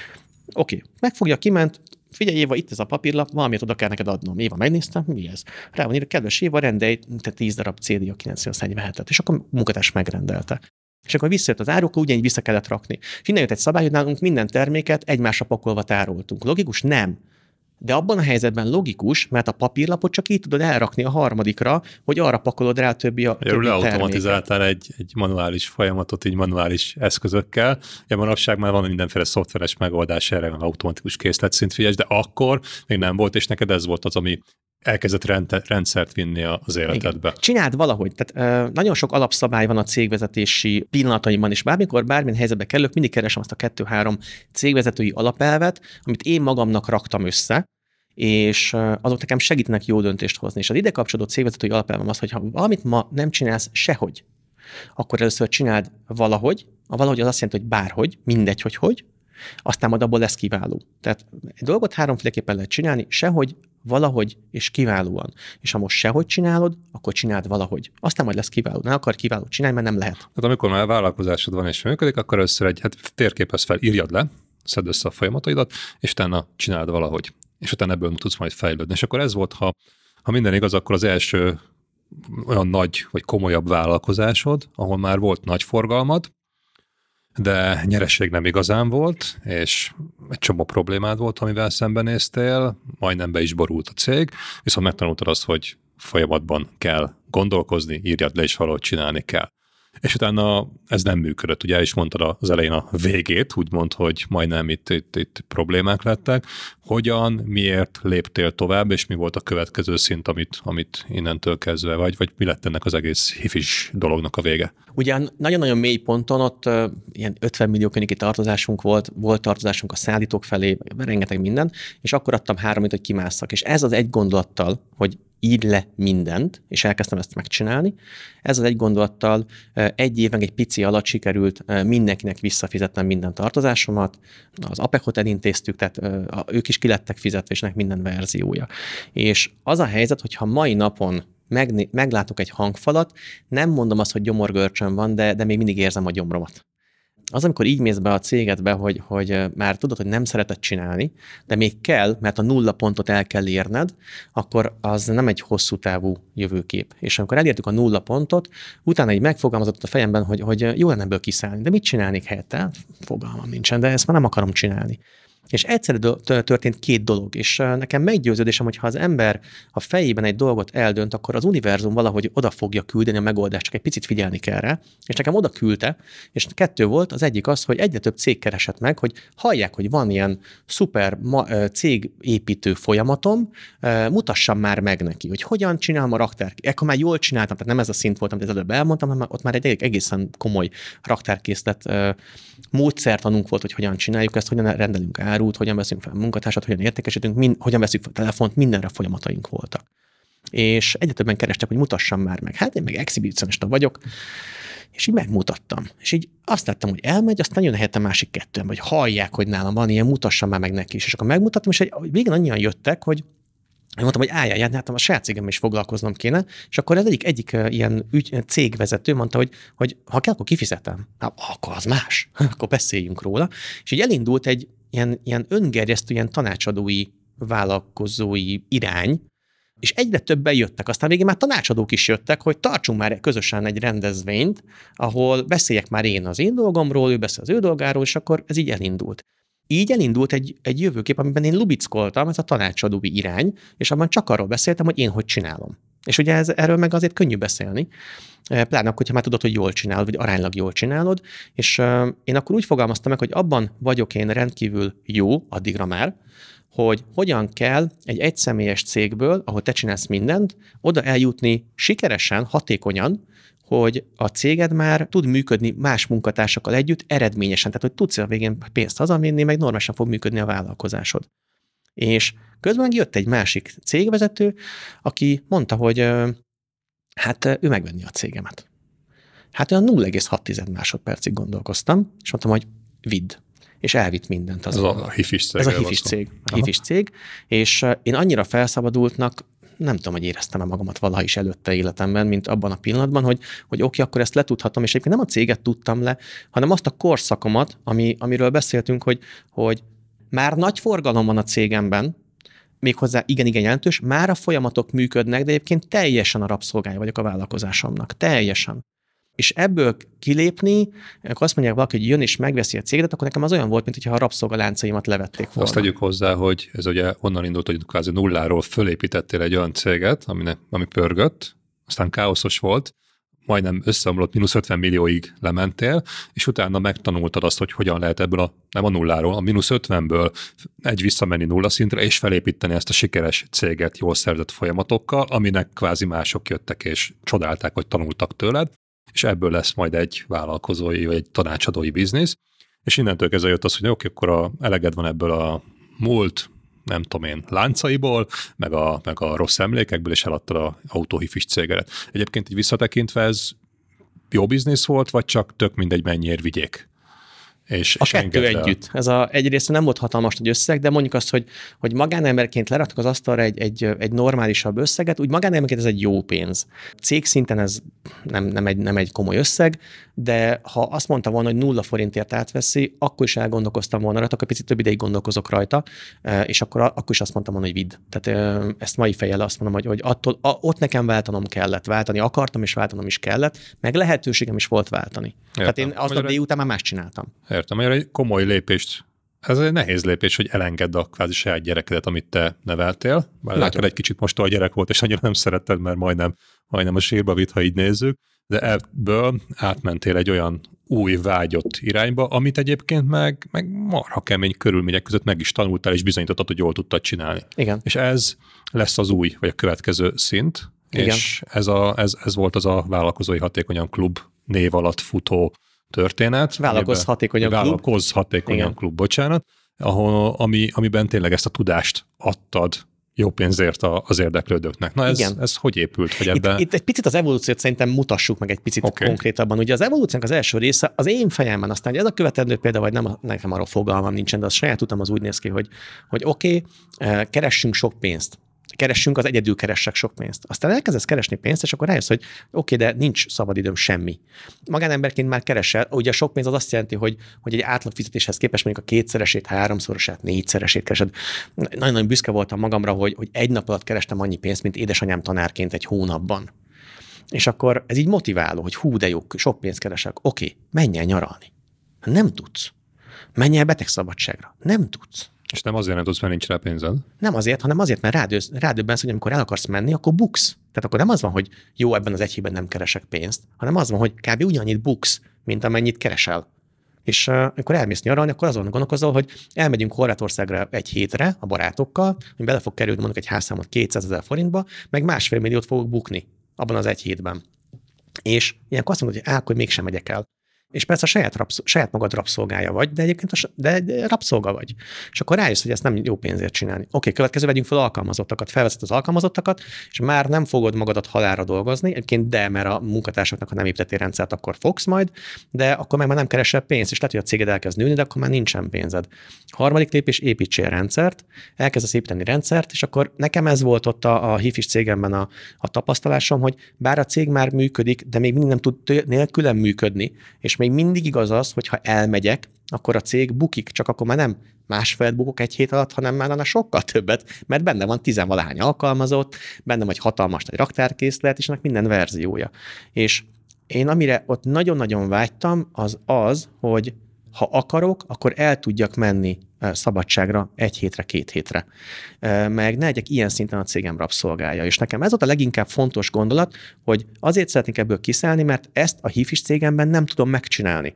Speaker 1: Oké, megfogja, kiment, figyelj Éva, itt ez a papírlap, valamit oda kell neked adnom. Éva megnéztem, mi ez? Rá van írva, kedves Éva, rendelj te 10 darab CD a 947-et, és akkor a munkatárs megrendelte. És akkor visszajött az áruk, ugyanígy vissza kellett rakni. És innen jött egy szabály, hogy nálunk minden terméket egymásra pakolva tároltunk. Logikus? Nem. De abban a helyzetben logikus, mert a papírlapot csak így tudod elrakni a harmadikra, hogy arra pakolod rá a többi, a többi
Speaker 2: automatizáltál egy, egy manuális folyamatot, így manuális eszközökkel. Ja, manapság már van mindenféle szoftveres megoldás erre, van automatikus készletszintfigyelés, de akkor még nem volt, és neked ez volt az, ami elkezdett rendszert vinni az életedbe.
Speaker 1: Igen. Csináld valahogy. Tehát uh, nagyon sok alapszabály van a cégvezetési pillanataimban, és bármikor, bármilyen helyzetbe kerülök, mindig keresem azt a kettő-három cégvezetői alapelvet, amit én magamnak raktam össze, és azok nekem segítenek jó döntést hozni. És az ide kapcsolódó cégvezetői alapelvem az, hogy ha valamit ma nem csinálsz sehogy, akkor először csináld valahogy, a valahogy az azt jelenti, hogy bárhogy, mindegy, hogy hogy, aztán majd abból lesz kiváló. Tehát egy dolgot háromféleképpen lehet csinálni, sehogy, valahogy és kiválóan. És ha most sehogy csinálod, akkor csináld valahogy. Aztán majd lesz kiváló. Ne akar kiváló csinálni, mert nem lehet.
Speaker 2: Tehát amikor már vállalkozásod van és működik, akkor először egy hát térképez fel, írjad le, szedd össze a folyamataidat, és utána csináld valahogy. És utána ebből tudsz majd fejlődni. És akkor ez volt, ha, ha minden igaz, akkor az első olyan nagy vagy komolyabb vállalkozásod, ahol már volt nagy forgalmad, de nyereség nem igazán volt, és egy csomó problémád volt, amivel szembenéztél, majdnem be is borult a cég, viszont megtanultad azt, hogy folyamatban kell gondolkozni, írjad le, és valahogy csinálni kell. És utána ez nem működött. Ugye is mondtad az elején a végét, úgymond, hogy majdnem itt, itt, itt problémák lettek. Hogyan, miért léptél tovább, és mi volt a következő szint, amit, amit innentől kezdve, vagy, vagy mi lett ennek az egész hifis dolognak a vége?
Speaker 1: Ugye nagyon-nagyon mély ponton ott ilyen 50 millió környéki tartozásunk volt, volt tartozásunk a szállítók felé, rengeteg minden, és akkor adtam háromit, hogy kimásszak. És ez az egy gondolattal, hogy ír le mindent, és elkezdtem ezt megcsinálni. Ez az egy gondolattal egy éven egy pici alatt sikerült mindenkinek visszafizetnem minden tartozásomat. Az APEC-ot elintéztük, tehát ők is kilettek fizetve, minden verziója. És az a helyzet, hogyha mai napon meglátok egy hangfalat, nem mondom azt, hogy gyomorgörcsön van, de, de még mindig érzem a gyomromat az, amikor így mész be a cégedbe, hogy, hogy már tudod, hogy nem szereted csinálni, de még kell, mert a nulla pontot el kell érned, akkor az nem egy hosszú távú jövőkép. És amikor elértük a nulla pontot, utána így megfogalmazott a fejemben, hogy, hogy jó lenne ebből kiszállni, de mit csinálnék helyette? Fogalmam nincsen, de ezt már nem akarom csinálni. És egyszerű történt két dolog, és nekem meggyőződésem, hogy ha az ember a fejében egy dolgot eldönt, akkor az univerzum valahogy oda fogja küldeni a megoldást, csak egy picit figyelni kell rá. És nekem oda küldte, és kettő volt, az egyik az, hogy egyre több cég keresett meg, hogy hallják, hogy van ilyen szuper ma, cégépítő folyamatom, mutassam már meg neki, hogy hogyan csinálom a raktár. Ekkor már jól csináltam, tehát nem ez a szint volt, amit az előbb elmondtam, hanem ott már egy egészen komoly raktárkészlet módszertanunk volt, hogy hogyan csináljuk ezt, hogyan rendelünk át árut, hogyan veszünk fel munkatársat, hogyan értékesítünk, min, hogyan veszünk fel telefont, mindenre folyamataink voltak. És egyre többen kerestek, hogy mutassam már meg. Hát én meg exhibicionista vagyok, és így megmutattam. És így azt láttam, hogy elmegy, aztán jön helyette másik kettő, hogy hallják, hogy nálam van ilyen, mutassam már meg neki is. És akkor megmutattam, és egy, végén annyian jöttek, hogy én mondtam, hogy álljál, hát a saját cégem is foglalkoznom kéne, és akkor az egyik, egyik ilyen ügy, cégvezető mondta, hogy, hogy ha kell, akkor kifizetem. Hát, akkor az más, (laughs) akkor beszéljünk róla. És így elindult egy, ilyen, ilyen öngerjesztő, ilyen tanácsadói, vállalkozói irány, és egyre többen jöttek. Aztán végén már tanácsadók is jöttek, hogy tartsunk már közösen egy rendezvényt, ahol beszéljek már én az én dolgomról, ő beszél az ő dolgáról, és akkor ez így elindult. Így elindult egy, egy jövőkép, amiben én lubickoltam, ez a tanácsadói irány, és abban csak arról beszéltem, hogy én hogy csinálom. És ugye ez, erről meg azért könnyű beszélni, eh, pláne akkor, hogyha már tudod, hogy jól csinálod, vagy aránylag jól csinálod, és uh, én akkor úgy fogalmaztam meg, hogy abban vagyok én rendkívül jó, addigra már, hogy hogyan kell egy egyszemélyes cégből, ahol te csinálsz mindent, oda eljutni sikeresen, hatékonyan, hogy a céged már tud működni más munkatársakkal együtt eredményesen, tehát hogy tudsz a végén pénzt hazavinni, meg normálisan fog működni a vállalkozásod. És közben jött egy másik cégvezető, aki mondta, hogy hát ő megvenni a cégemet. Hát olyan 0,6 másodpercig gondolkoztam, és mondtam, hogy vidd. És elvitt mindent.
Speaker 2: Az ez a, hifis cég.
Speaker 1: Ez a hifis cég. A hifis cég. És én annyira felszabadultnak nem tudom, hogy éreztem-e magamat valaha is előtte életemben, mint abban a pillanatban, hogy, hogy oké, akkor ezt letudhatom, és egyébként nem a céget tudtam le, hanem azt a korszakomat, ami, amiről beszéltünk, hogy, hogy már nagy forgalom van a cégemben, méghozzá igen-igen jelentős, már a folyamatok működnek, de egyébként teljesen a rabszolgája vagyok a vállalkozásomnak. Teljesen. És ebből kilépni, akkor azt mondják valaki, hogy jön és megveszi a céget, akkor nekem az olyan volt, mintha a rabszolgaláncaimat levették volna.
Speaker 2: Azt tegyük hozzá, hogy ez ugye onnan indult, hogy kvázi nulláról fölépítettél egy olyan céget, ami, ami pörgött, aztán káoszos volt, majdnem összeomlott, mínusz 50 millióig lementél, és utána megtanultad azt, hogy hogyan lehet ebből a, nem a nulláról, a mínusz 50-ből egy visszamenni nulla szintre, és felépíteni ezt a sikeres céget jól szerzett folyamatokkal, aminek kvázi mások jöttek, és csodálták, hogy tanultak tőled, és ebből lesz majd egy vállalkozói, vagy egy tanácsadói biznisz, és innentől kezdve jött az, hogy oké, akkor a, eleged van ebből a múlt nem tudom én, láncaiból, meg a, meg a rossz emlékekből, és eladtad a autóhifis cégedet. Egyébként így visszatekintve ez jó biznisz volt, vagy csak tök mindegy mennyiért vigyék?
Speaker 1: És, a és kettő együtt. Ez a, egyrészt nem volt hatalmas nagy összeg, de mondjuk azt, hogy, hogy magánemberként leraktak az asztalra egy, egy, egy normálisabb összeget, úgy magánemberként ez egy jó pénz. Cég szinten ez nem, nem, egy, nem egy komoly összeg, de ha azt mondta volna, hogy nulla forintért átveszi, akkor is elgondolkoztam volna rajta, akkor picit több ideig gondolkozok rajta, e, és akkor, akkor is azt mondtam volna, hogy vidd. Tehát ezt mai fejjel azt mondom, hogy, hogy attól, a, ott nekem váltanom kellett, váltani akartam, és váltanom is kellett, meg lehetőségem is volt váltani. Értem. Tehát én azt a délután már más csináltam.
Speaker 2: Értem, hogy egy komoly lépést ez egy nehéz lépés, hogy elengedd a kvázi saját gyerekedet, amit te neveltél. Bár lehet, egy kicsit most a gyerek volt, és annyira nem szeretted, mert majdnem, majdnem a sírba vitt, ha így nézzük, de ebből átmentél egy olyan új vágyott irányba, amit egyébként meg, meg marha kemény körülmények között meg is tanultál, és bizonyítottad, hogy jól tudtad csinálni.
Speaker 1: Igen.
Speaker 2: És ez lesz az új, vagy a következő szint, Igen. és ez, a, ez, ez volt az a vállalkozói hatékonyan klub név alatt futó történet.
Speaker 1: Vállalkoz hatékonyan klub.
Speaker 2: Vállalkoz hatékonyan Igen. klub, bocsánat, ahol, ami, amiben tényleg ezt a tudást adtad jó pénzért az érdeklődőknek. Na ez, Igen. ez hogy épült? Hogy
Speaker 1: ebben... itt, itt egy picit az evolúciót szerintem mutassuk meg egy picit okay. konkrétabban. Ugye az evolúciónak az első része az én fejemben, aztán hogy ez a követendő példa, vagy nem, nekem arról fogalmam nincsen, de az saját utam az úgy néz ki, hogy, hogy oké, okay, eh, keressünk sok pénzt keressünk, az egyedül keressek sok pénzt. Aztán elkezdesz keresni pénzt, és akkor rájössz, hogy oké, okay, de nincs szabadidőm semmi. Magánemberként már keresel, ugye sok pénz az azt jelenti, hogy, hogy egy átlag fizetéshez képest mondjuk a kétszeresét, háromszorosát, négyszeresét keresed. Nagyon-nagyon büszke voltam magamra, hogy, hogy egy nap alatt kerestem annyi pénzt, mint édesanyám tanárként egy hónapban. És akkor ez így motiváló, hogy hú, de jó, sok pénzt keresek. Oké, okay, menj el nyaralni. Nem tudsz. Menj el betegszabadságra. Nem tudsz.
Speaker 2: És nem azért nem tudsz, mert nincs rá pénzed?
Speaker 1: Nem azért, hanem azért, mert rádősz, rádöbbensz, hogy amikor el akarsz menni, akkor buksz. Tehát akkor nem az van, hogy jó, ebben az egy hétben nem keresek pénzt, hanem az van, hogy kb. ugyanannyit buksz, mint amennyit keresel. És uh, amikor elmész nyaralni, akkor azon gondolkozol, hogy elmegyünk Horvátországra egy hétre a barátokkal, hogy bele fog kerülni mondjuk egy házszámot 200 ezer forintba, meg másfél milliót fogok bukni abban az egy hétben. És ilyenkor azt mondod, hogy á, akkor mégsem megyek el és persze a saját, rabsz, saját magad rabszolgája vagy, de egyébként a, de rabszolga vagy. És akkor rájössz, hogy ezt nem jó pénzért csinálni. Oké, okay, következő vegyünk fel alkalmazottakat, felveszed az alkalmazottakat, és már nem fogod magadat halára dolgozni, egyébként de, mert a munkatársaknak, ha nem építettél rendszert, akkor fogsz majd, de akkor meg már nem keresel pénzt, és lehet, hogy a céged elkezd nőni, de akkor már nincsen pénzed. Harmadik lépés, építsél rendszert, elkezdesz építeni rendszert, és akkor nekem ez volt ott a, a hifis cégemben a, a tapasztalásom, hogy bár a cég már működik, de még mindig nem tud nélkülem működni, és még mindig igaz az, hogy ha elmegyek, akkor a cég bukik, csak akkor már nem másfél bukok egy hét alatt, hanem már lenne sokkal többet, mert benne van tizenvalahány alkalmazott, benne vagy hatalmas nagy raktárkészlet, és ennek minden verziója. És én amire ott nagyon-nagyon vágytam, az az, hogy ha akarok, akkor el tudjak menni szabadságra egy hétre, két hétre. Meg ne legyek ilyen szinten a cégem rabszolgája. És nekem ez volt a leginkább fontos gondolat, hogy azért szeretnék ebből kiszállni, mert ezt a hifis cégemben nem tudom megcsinálni.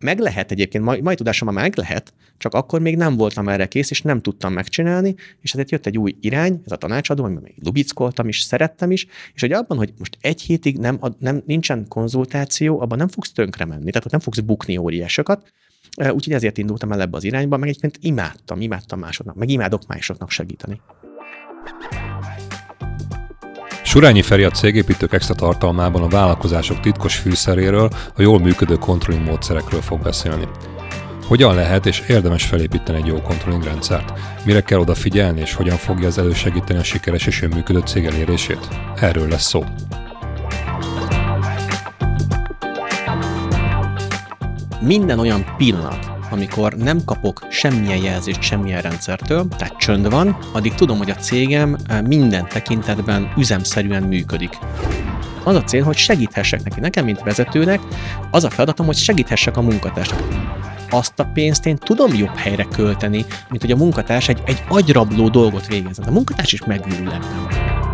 Speaker 1: Meg lehet egyébként, mai, mai tudásom meg lehet, csak akkor még nem voltam erre kész, és nem tudtam megcsinálni, és ezért jött egy új irány, ez a tanácsadó, amiben még lubickoltam is, szerettem is, és hogy abban, hogy most egy hétig nem, nem, nincsen konzultáció, abban nem fogsz tönkre menni, tehát nem fogsz bukni óriásokat, Úgyhogy ezért indultam el ebbe az irányba, meg egyébként imádtam, imádtam másoknak, meg imádok másoknak segíteni.
Speaker 2: Surányi Feri a cégépítők extra tartalmában a vállalkozások titkos fűszeréről, a jól működő controlling módszerekről fog beszélni. Hogyan lehet és érdemes felépíteni egy jó controlling rendszert? Mire kell odafigyelni, és hogyan fogja ez elősegíteni a sikeres és működő cég elérését? Erről lesz szó.
Speaker 1: Minden olyan pillanat, amikor nem kapok semmilyen jelzést semmilyen rendszertől, tehát csönd van, addig tudom, hogy a cégem eh, minden tekintetben üzemszerűen működik. Az a cél, hogy segíthessek neki. Nekem, mint vezetőnek, az a feladatom, hogy segíthessek a munkatársnak. Azt a pénzt én tudom jobb helyre költeni, mint hogy a munkatárs egy, egy agyrabló dolgot végezzen. A munkatárs is megőrül ebben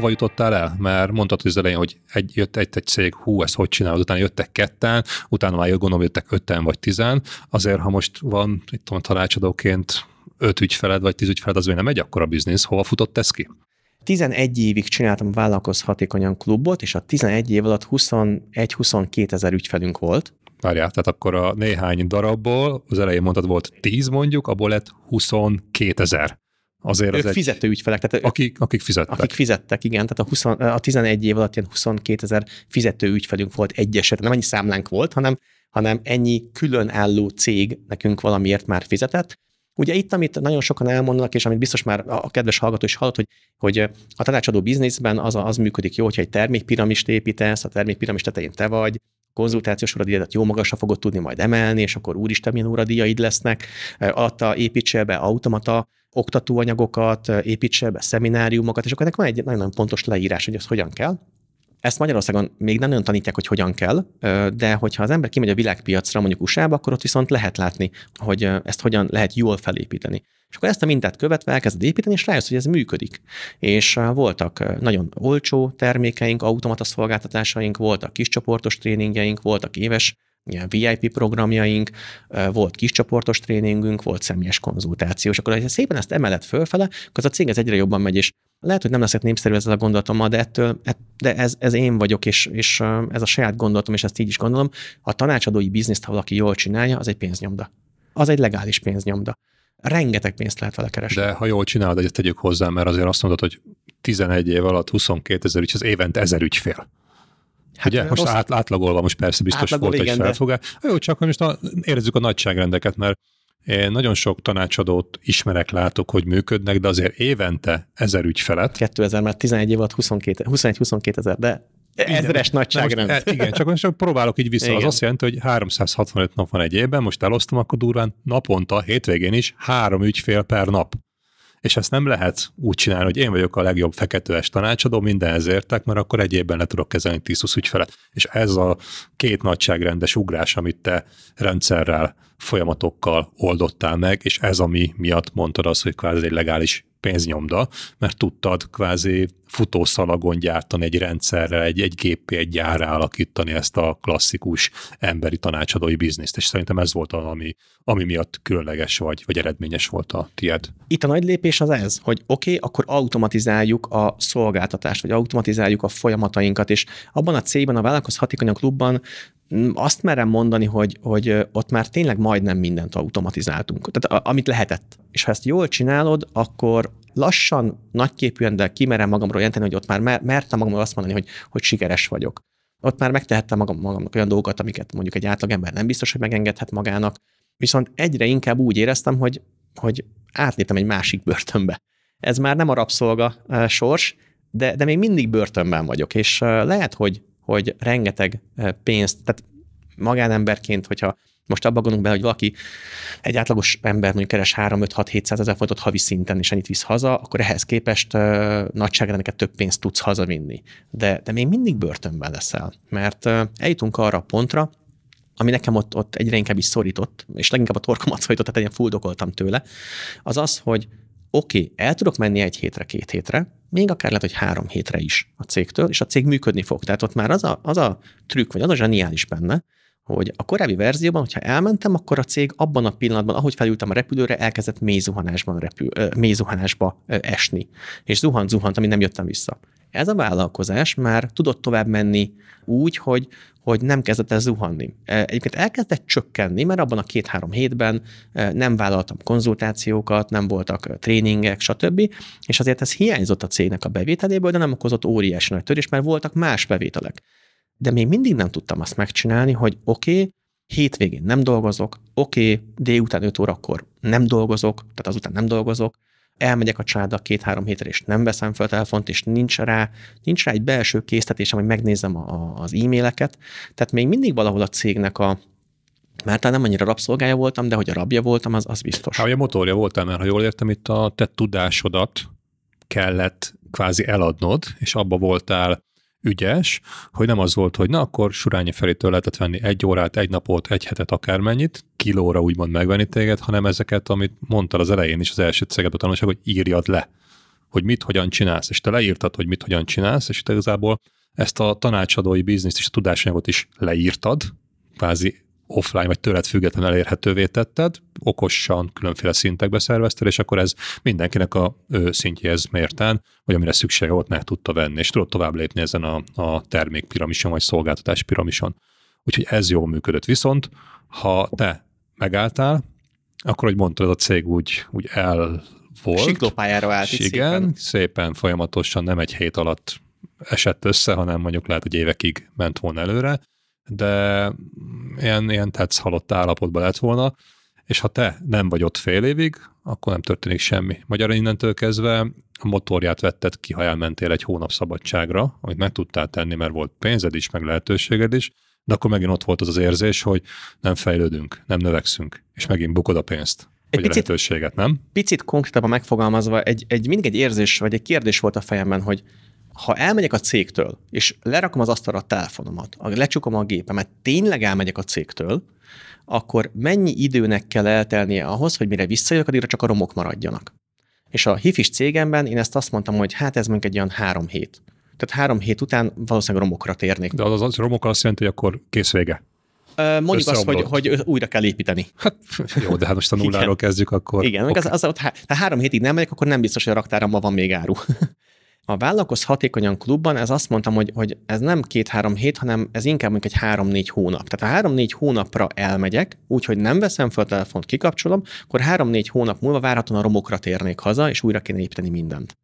Speaker 2: hova jutottál el? Mert mondtad az elején, hogy egy, jött egy, egy cég, hú, ezt hogy csinálod, utána jöttek ketten, utána már gondolom jöttek ötten vagy tizen, azért ha most van, itt tudom, tanácsadóként öt ügyfeled vagy tíz ügyfeled, az nem egy akkora biznisz, hova futott ez ki?
Speaker 1: 11 évig csináltam vállalkoz hatékonyan klubot, és a 11 év alatt 21-22 ezer ügyfelünk volt.
Speaker 2: Várjál, tehát akkor a néhány darabból, az elején mondtad volt 10 mondjuk, abból lett 22 ezer.
Speaker 1: Azért ők az fizető egy, ügyfelek. Tehát
Speaker 2: akik, akik fizettek.
Speaker 1: Akik fizettek, igen. Tehát a, 20, a 11 év alatt ilyen 22 ezer fizető ügyfelünk volt egyeset. Nem annyi számlánk volt, hanem, hanem ennyi különálló cég nekünk valamiért már fizetett. Ugye itt, amit nagyon sokan elmondanak, és amit biztos már a kedves hallgató is hallott, hogy, hogy a tanácsadó bizniszben az, az működik jó, hogyha egy termékpiramist építesz, a termékpiramis tetején te vagy, konzultációs óradíjat jó magasra fogod tudni majd emelni, és akkor úristen, milyen óradíjaid lesznek, alatta építsél be automata oktatóanyagokat, építsél be szemináriumokat, és akkor ennek van egy nagyon pontos leírás, hogy ez hogyan kell. Ezt Magyarországon még nem nagyon tanítják, hogy hogyan kell, de hogyha az ember kimegy a világpiacra, mondjuk USA-ba, akkor ott viszont lehet látni, hogy ezt hogyan lehet jól felépíteni. És akkor ezt a mintát követve elkezded építeni, és rájössz, hogy ez működik. És voltak nagyon olcsó termékeink, automata szolgáltatásaink, voltak kiscsoportos tréningjeink, voltak éves ilyen VIP programjaink, volt kiscsoportos tréningünk, volt személyes konzultáció, és akkor ha szépen ezt emelet fölfele, akkor az a cég ez egyre jobban megy, és lehet, hogy nem leszek népszerű ez a gondolatom ma, de ettől, de ez, ez én vagyok, és, és ez a saját gondolatom, és ezt így is gondolom. A tanácsadói bizniszt, ha valaki jól csinálja, az egy pénznyomda. Az egy legális pénznyomda. Rengeteg pénzt lehet vele keresni.
Speaker 2: De ha jól csinálod, egyet tegyük hozzá, mert azért azt mondod, hogy 11 év alatt 22 ezer ügy, az évente ezer ügyfél. Hát Ugye? Most át, átlagolva most persze biztos Átlagol, volt igen, egy felfogás. De... Jó, csak most a, érezzük a nagyságrendeket, mert én nagyon sok tanácsadót ismerek, látok, hogy működnek, de azért évente ezer ügyfelet.
Speaker 1: 2000, mert 11 év alatt 21-22 ezer, de ezres nagyságrend. Most,
Speaker 2: e, igen, csak most próbálok így vissza. Igen. Az azt jelenti, hogy 365 nap van egy évben, most elosztom, akkor durván naponta, hétvégén is három ügyfél per nap és ezt nem lehet úgy csinálni, hogy én vagyok a legjobb feketőes tanácsadó, mindenhez értek, mert akkor egy évben le tudok kezelni 10 ügyfelet. És ez a két nagyságrendes ugrás, amit te rendszerrel, folyamatokkal oldottál meg, és ez ami miatt mondtad azt, hogy kvázi egy legális pénznyomda, mert tudtad kvázi futószalagon gyártani egy rendszerrel, egy, egy géppé, egy gyárra alakítani ezt a klasszikus emberi tanácsadói bizniszt, és szerintem ez volt az, ami, ami miatt különleges vagy, vagy eredményes volt a tied.
Speaker 1: Itt a nagy lépés az ez, hogy oké, okay, akkor automatizáljuk a szolgáltatást, vagy automatizáljuk a folyamatainkat, és abban a cégben, a Vállalkoz Hatékonyan klubban mm, azt merem mondani, hogy, hogy ott már tényleg majdnem mindent automatizáltunk. Tehát amit lehetett. És ha ezt jól csinálod, akkor lassan, nagyképűen, de kimerem magamról jelenteni, hogy ott már mer- mertem magamról azt mondani, hogy, hogy sikeres vagyok. Ott már megtehettem magam, magamnak olyan dolgokat, amiket mondjuk egy átlagember nem biztos, hogy megengedhet magának. Viszont egyre inkább úgy éreztem, hogy, hogy átléptem egy másik börtönbe. Ez már nem a rabszolga sors, de, de még mindig börtönben vagyok, és lehet, hogy, hogy rengeteg pénzt, tehát magánemberként, hogyha most abba gondolunk be, hogy valaki, egy átlagos ember mondjuk keres 3-5-6-700 ezer forintot havi szinten, és ennyit visz haza, akkor ehhez képest uh, nagyságrendeket több pénzt tudsz hazavinni. De, de még mindig börtönben leszel, mert eljutunk arra a pontra, ami nekem ott, ott egyre inkább is szorított, és leginkább a torkomat szorított, tehát ilyen fuldokoltam tőle, az az, hogy oké, okay, el tudok menni egy hétre, két hétre, még akár lehet, hogy három hétre is a cégtől, és a cég működni fog. Tehát ott már az a, az a trükk, vagy az a zseniális benne, hogy a korábbi verzióban, hogyha elmentem, akkor a cég abban a pillanatban, ahogy felültem a repülőre, elkezdett mélyzuhanásban repül, mélyzuhanásba esni. És zuhant, zuhant, ami nem jöttem vissza. Ez a vállalkozás már tudott tovább menni úgy, hogy, hogy nem kezdett el zuhanni. Egyébként elkezdett csökkenni, mert abban a két-három hétben nem vállaltam konzultációkat, nem voltak tréningek, stb. És azért ez hiányzott a cégnek a bevételéből, de nem okozott óriási nagy törés, mert voltak más bevételek de még mindig nem tudtam azt megcsinálni, hogy oké, okay, hétvégén nem dolgozok, oké, okay, délután 5 órakor nem dolgozok, tehát azután nem dolgozok, elmegyek a családdal két-három hétre, és nem veszem fel a telefont, és nincs rá, nincs rá egy belső késztetésem, hogy megnézem a, a, az e-maileket. Tehát még mindig valahol a cégnek a, mert nem annyira rabszolgája voltam, de hogy a rabja voltam, az, az biztos.
Speaker 2: Ha a motorja voltál, mert ha jól értem, itt a te tudásodat kellett kvázi eladnod, és abba voltál ügyes, hogy nem az volt, hogy na akkor Surányi Feritől lehetett venni egy órát, egy napot, egy hetet, akármennyit, kilóra úgymond megvenni téged, hanem ezeket, amit mondtad az elején is az első cégedben tanulság, hogy írjad le, hogy mit, hogyan csinálsz, és te leírtad, hogy mit, hogyan csinálsz, és te igazából ezt a tanácsadói bizniszt és a tudásanyagot is leírtad, kvázi offline vagy tőled független elérhetővé tetted, okosan különféle szintekbe szervezted, és akkor ez mindenkinek a szintjéhez mérten, vagy amire szüksége volt, meg tudta venni, és tudod tovább lépni ezen a, a termékpiramison, vagy szolgáltatás piramison. Úgyhogy ez jól működött. Viszont ha te megálltál, akkor, hogy mondtad, a cég úgy, úgy el volt.
Speaker 1: Siklópályára állt
Speaker 2: igen, szépen. szépen folyamatosan, nem egy hét alatt esett össze, hanem mondjuk lehet, hogy évekig ment volna előre, de ilyen, ilyen tetsz halott állapotban lett volna, és ha te nem vagy ott fél évig, akkor nem történik semmi. Magyarán innentől kezdve a motorját vetted ki, ha elmentél egy hónap szabadságra, amit meg tudtál tenni, mert volt pénzed is, meg lehetőséged is, de akkor megint ott volt az az érzés, hogy nem fejlődünk, nem növekszünk, és megint bukod a pénzt. Egy picit, lehetőséget, nem?
Speaker 1: Picit konkrétabban megfogalmazva, egy, egy, mindig egy érzés, vagy egy kérdés volt a fejemben, hogy ha elmegyek a cégtől, és lerakom az asztalra a telefonomat, lecsukom a gépemet, tényleg elmegyek a cégtől, akkor mennyi időnek kell eltelnie ahhoz, hogy mire visszajövök, addigra csak a romok maradjanak. És a hifis cégemben én ezt azt mondtam, hogy hát ez mondjuk egy olyan három hét. Tehát három hét után valószínűleg romokra térnék.
Speaker 2: De az, az romokra azt jelenti, hogy akkor kész vége.
Speaker 1: Mondjuk azt, hogy, hogy újra kell építeni.
Speaker 2: Hát (laughs) jó, de hát most a nulláról Igen. kezdjük, akkor...
Speaker 1: Igen, okay. az, az, az, ha három hétig nem megyek, akkor nem biztos, hogy a raktáramban van még áru. (laughs) A Vállalkoz Hatékonyan klubban ez azt mondtam, hogy, hogy ez nem két-három hét, hanem ez inkább mondjuk egy három-négy hónap. Tehát ha három-négy hónapra elmegyek, úgyhogy nem veszem fel a telefont, kikapcsolom, akkor három-négy hónap múlva várhatóan a romokra térnék haza, és újra kéne építeni mindent.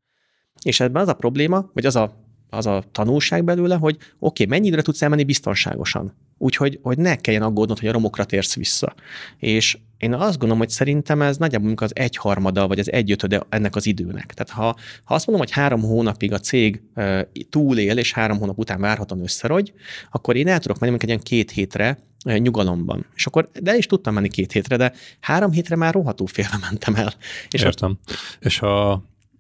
Speaker 1: És ebben az a probléma, vagy az a, az a tanulság belőle, hogy oké, okay, mennyi időre tudsz elmenni biztonságosan. Úgyhogy hogy ne kelljen aggódnod, hogy a romokra térsz vissza. És én azt gondolom, hogy szerintem ez nagyjából az egyharmada, vagy az egyötöde ennek az időnek. Tehát ha, ha azt mondom, hogy három hónapig a cég uh, túlél, és három hónap után várhatóan összerogy, akkor én el tudok menni egy ilyen két hétre uh, nyugalomban. És akkor, de is tudtam menni két hétre, de három hétre már rohadtul félve mentem el.
Speaker 2: És Értem. A, és a,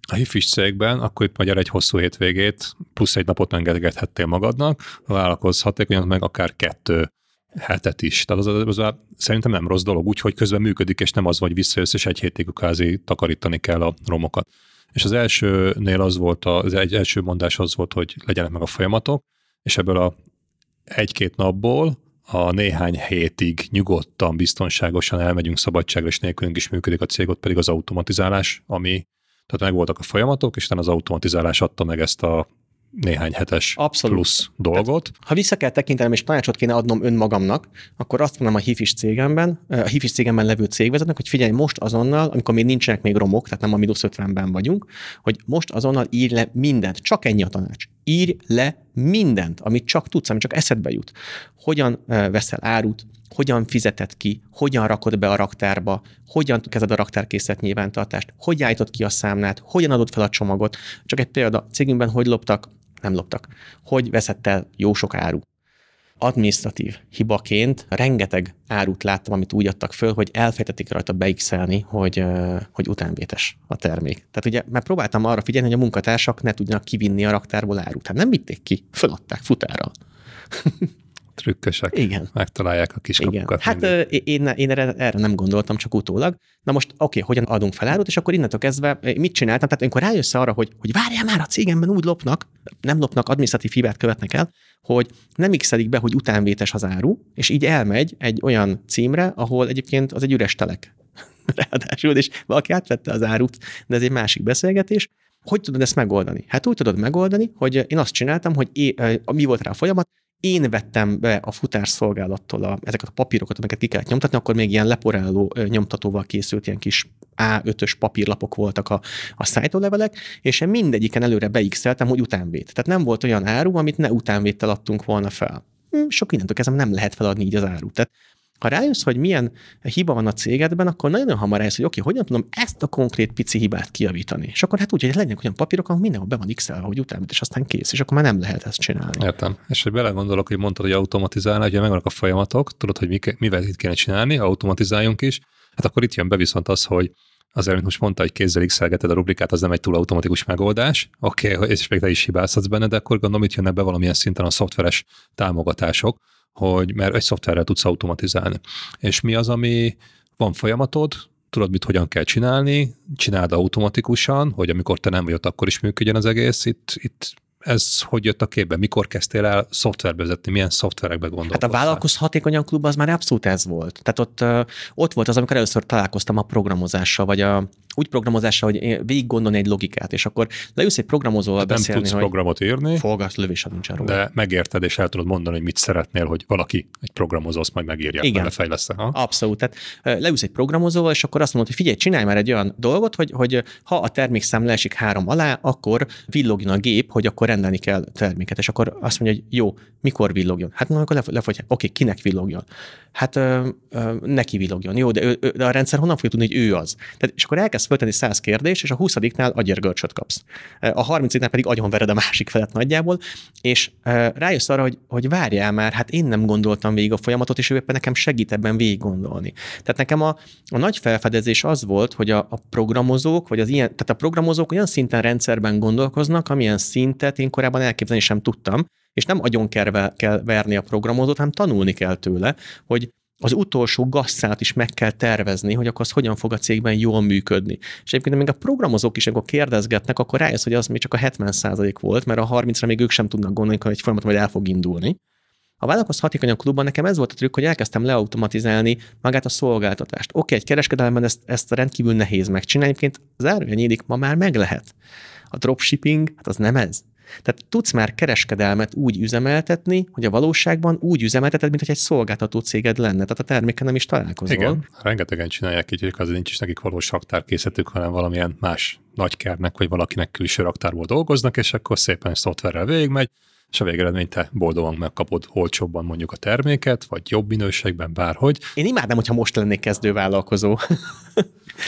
Speaker 2: a hifis cégben, akkor itt magyar egy hosszú hétvégét, plusz egy napot engedhettél magadnak, vállalkozz hatékonyan meg akár kettő hetet is. Tehát az, az, az szerintem nem rossz dolog, úgyhogy közben működik, és nem az vagy visszajössz, és egy hétig kázi takarítani kell a romokat. És az elsőnél az volt, az egy első mondás az volt, hogy legyenek meg a folyamatok, és ebből a egy-két napból a néhány hétig nyugodtan, biztonságosan elmegyünk szabadságra, és nélkülünk is működik a cég, ott pedig az automatizálás, ami, tehát megvoltak a folyamatok, és utána az automatizálás adta meg ezt a néhány hetes Abszolút. plusz dolgot. Tehát,
Speaker 1: ha vissza kell tekintenem, és tanácsot kéne adnom önmagamnak, akkor azt mondom a hifis cégemben, a hifis cégemben levő cégvezetőnek, hogy figyelj, most azonnal, amikor még nincsenek még romok, tehát nem a mínusz 50-ben vagyunk, hogy most azonnal írj le mindent. Csak ennyi a tanács. Írj le mindent, amit csak tudsz, amit csak eszedbe jut. Hogyan veszel árut, hogyan fizeted ki, hogyan rakod be a raktárba, hogyan kezded a raktárkészlet nyilvántartást, hogy állítod ki a számlát, hogyan adod fel a csomagot. Csak egy példa, cégünkben hogy loptak nem loptak. Hogy veszett el jó sok áru? Administratív hibaként rengeteg árut láttam, amit úgy adtak föl, hogy elfejtették rajta beixelni, hogy, hogy utánvétes a termék. Tehát ugye, mert próbáltam arra figyelni, hogy a munkatársak ne tudjanak kivinni a raktárból árut. Hát nem vitték ki, föladták futárral. (laughs)
Speaker 2: trükkösek. Igen. Megtalálják a kiskapukat.
Speaker 1: Hát én, én erre, erre nem gondoltam, csak utólag. Na most oké, okay, hogyan adunk fel árut, és akkor innentől kezdve mit csináltam? Tehát amikor rájössz arra, hogy, hogy várjál már, a cégemben úgy lopnak, nem lopnak, adminisztratív hibát követnek el, hogy nem x be, hogy utánvétes az áru, és így elmegy egy olyan címre, ahol egyébként az egy üres telek. (laughs) Ráadásul, és valaki átvette az árut, de ez egy másik beszélgetés. Hogy tudod ezt megoldani? Hát úgy tudod megoldani, hogy én azt csináltam, hogy é, mi volt rá a folyamat, én vettem be a futárszolgálattól a, ezeket a papírokat, amiket ki kellett nyomtatni, akkor még ilyen leporáló nyomtatóval készült ilyen kis A5-ös papírlapok voltak a, a szájtólevelek, és én mindegyiken előre beixeltem, hogy utánvét. Tehát nem volt olyan áru, amit ne utánvéttel adtunk volna fel. Hm, sok innentől kezdve nem lehet feladni így az árut. Tehát ha rájössz, hogy milyen hiba van a cégedben, akkor nagyon hamar rájössz, hogy oké, okay, hogyan tudom ezt a konkrét pici hibát kiavítani. És akkor hát úgy, hogy legyenek olyan papírok, ahol mindenhol be van x hogy utána, és aztán kész, és akkor már nem lehet ezt csinálni.
Speaker 2: Értem. És hogy belegondolok, hogy mondtad, hogy automatizálni, hogy megvannak a folyamatok, tudod, hogy mivel itt kéne csinálni, automatizáljunk is, hát akkor itt jön be viszont az, hogy azért, amit most mondta, hogy kézzel x a rubrikát, az nem egy túl automatikus megoldás. Oké, okay, és még te is hibázhatsz benne, de akkor gondolom, itt jönnek be valamilyen szinten a szoftveres támogatások, hogy mert egy szoftverrel tudsz automatizálni. És mi az, ami van folyamatod, tudod, mit hogyan kell csinálni, csináld automatikusan, hogy amikor te nem vagy ott, akkor is működjön az egész. Itt, itt ez hogy jött a képbe? Mikor kezdtél el szoftverbe vezetni? Milyen szoftverekbe gondolkoztál?
Speaker 1: Hát a vállalkoz hatékonyan klub az már abszolút ez volt. Tehát ott, ott volt az, amikor először találkoztam a programozással, vagy a, úgy programozásra, hogy végig gondolni egy logikát, és akkor leülsz egy programozóval
Speaker 2: Tehát
Speaker 1: beszélni,
Speaker 2: nem tudsz
Speaker 1: hogy
Speaker 2: programot írni,
Speaker 1: fogasz lövésed nincsen róla.
Speaker 2: de megérted, és el tudod mondani, hogy mit szeretnél, hogy valaki, egy programozó, azt majd megírja,
Speaker 1: Igen.
Speaker 2: meg lefejlesz. Ha?
Speaker 1: Abszolút. Tehát leülsz egy programozóval, és akkor azt mondod, hogy figyelj, csinálj már egy olyan dolgot, hogy, hogy ha a termékszám leesik három alá, akkor villogjon a gép, hogy akkor rendelni kell terméket. És akkor azt mondja, hogy jó, mikor villogjon? Hát mondom, akkor lefogyja. Oké, kinek villogjon? Hát ö, ö, neki villogjon. Jó, de, ő- de a rendszer honnan fogja tudni, hogy ő az? Tehát, és akkor elkezd föltenni száz kérdést, és a 20-nál agyergörcsöt kapsz. A 30 pedig agyonvered a másik felet nagyjából, és rájössz arra, hogy, hogy várjál már, hát én nem gondoltam végig a folyamatot, és ő éppen nekem segít ebben végig gondolni. Tehát nekem a, a nagy felfedezés az volt, hogy a, a programozók, vagy az ilyen, tehát a programozók olyan szinten rendszerben gondolkoznak, amilyen szintet én korábban elképzelni sem tudtam, és nem agyon kell, kell verni a programozót, hanem tanulni kell tőle, hogy az utolsó gasszát is meg kell tervezni, hogy akkor az hogyan fog a cégben jól működni. És egyébként még a programozók is, amikor kérdezgetnek, akkor rájössz, hogy az még csak a 70% volt, mert a 30-ra még ők sem tudnak gondolni, hogy egy folyamat majd el fog indulni. A vállalkoz hatékonyan klubban nekem ez volt a trükk, hogy elkezdtem leautomatizálni magát a szolgáltatást. Oké, egy kereskedelemben ezt, ezt rendkívül nehéz megcsinálni, egyébként zárója nyílik, ma már meg lehet. A dropshipping, hát az nem ez. Tehát tudsz már kereskedelmet úgy üzemeltetni, hogy a valóságban úgy üzemelteted, mint hogy egy szolgáltató céged lenne. Tehát a terméken nem is találkozol.
Speaker 2: Igen, rengetegen csinálják így, hogy azért nincs is nekik valós raktárkészletük, hanem valamilyen más nagykernek, vagy valakinek külső raktárból dolgoznak, és akkor szépen szoftverrel végigmegy, és a végeredmény te boldogan megkapod olcsóbban mondjuk a terméket, vagy jobb minőségben, bárhogy,
Speaker 1: Én imádnám, hogyha most lennék kezdővállalkozó.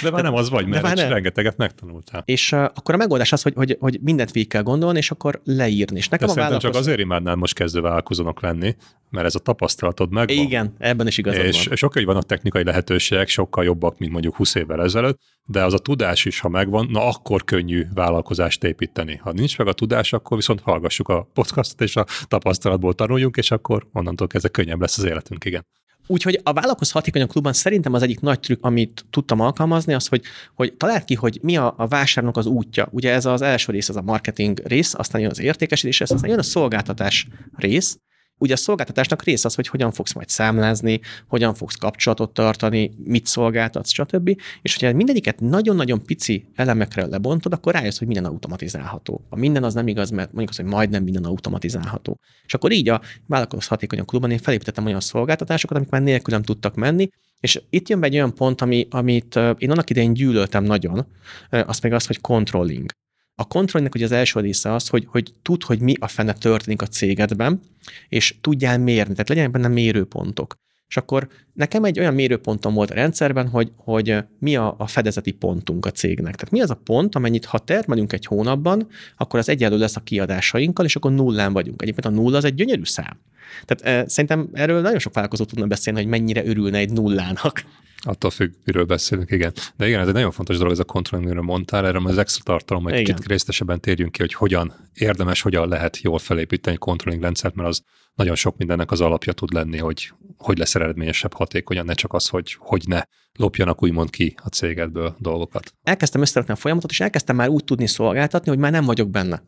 Speaker 2: de már nem az vagy, mert
Speaker 1: már
Speaker 2: rengeteget megtanultál.
Speaker 1: És uh, akkor a megoldás az, hogy, hogy, hogy mindent végig kell gondolni, és akkor leírni. És
Speaker 2: De
Speaker 1: nekem a
Speaker 2: szerintem csak
Speaker 1: vállalkozó...
Speaker 2: azért imádnál most kezdővállalkozónak lenni, mert ez a tapasztalatod megvan.
Speaker 1: Igen, ebben is igazad
Speaker 2: és
Speaker 1: van.
Speaker 2: sokkal, hogy vannak technikai lehetőségek, sokkal jobbak, mint mondjuk 20 évvel ezelőtt, de az a tudás is, ha megvan, na akkor könnyű vállalkozást építeni. Ha nincs meg a tudás, akkor viszont hallgassuk a podcastot, és a tapasztalatból tanuljunk, és akkor onnantól kezdve könnyebb lesz az életünk, igen.
Speaker 1: Úgyhogy a Vállalkoz Hatékonyan klubban szerintem az egyik nagy trükk, amit tudtam alkalmazni, az, hogy, hogy találd ki, hogy mi a, a vásárnak az útja. Ugye ez az első rész, az a marketing rész, aztán jön az értékesítés, aztán jön a szolgáltatás rész. Ugye a szolgáltatásnak rész az, hogy hogyan fogsz majd számlázni, hogyan fogsz kapcsolatot tartani, mit szolgáltatsz, stb. És hogyha mindegyiket nagyon-nagyon pici elemekre lebontod, akkor rájössz, hogy minden automatizálható. A minden az nem igaz, mert mondjuk az, hogy majdnem minden automatizálható. És akkor így a vállalkozás hatékonyan klubban én felépítettem olyan szolgáltatásokat, amik már nélkülem tudtak menni, és itt jön be egy olyan pont, ami, amit én annak idején gyűlöltem nagyon, az meg az, hogy controlling. A controllingnek ugye az első része az, hogy, hogy tud, hogy mi a fene történik a cégedben, és tudjál mérni, tehát legyenek benne mérőpontok. És akkor nekem egy olyan mérőpontom volt a rendszerben, hogy, hogy mi a, a fedezeti pontunk a cégnek. Tehát mi az a pont, amennyit ha termelünk egy hónapban, akkor az egyenlő lesz a kiadásainkkal, és akkor nullán vagyunk. Egyébként a nulla az egy gyönyörű szám. Tehát e, szerintem erről nagyon sok vállalkozó tudna beszélni, hogy mennyire örülne egy nullának.
Speaker 2: Attól függ, miről beszélünk, igen. De igen, ez egy nagyon fontos dolog, ez a controlling, amiről mondtál, erre az extra tartalom, egy
Speaker 1: Igen.
Speaker 2: kicsit részletesebben térjünk ki, hogy hogyan érdemes, hogyan lehet jól felépíteni egy controlling rendszert, mert az nagyon sok mindennek az alapja tud lenni, hogy hogy lesz eredményesebb, hatékonyan, ne csak az, hogy hogy ne lopjanak úgymond ki a cégedből dolgokat.
Speaker 1: elkezdtem összerakni a folyamatot, és elkezdtem már úgy tudni szolgáltatni, hogy már nem vagyok benne.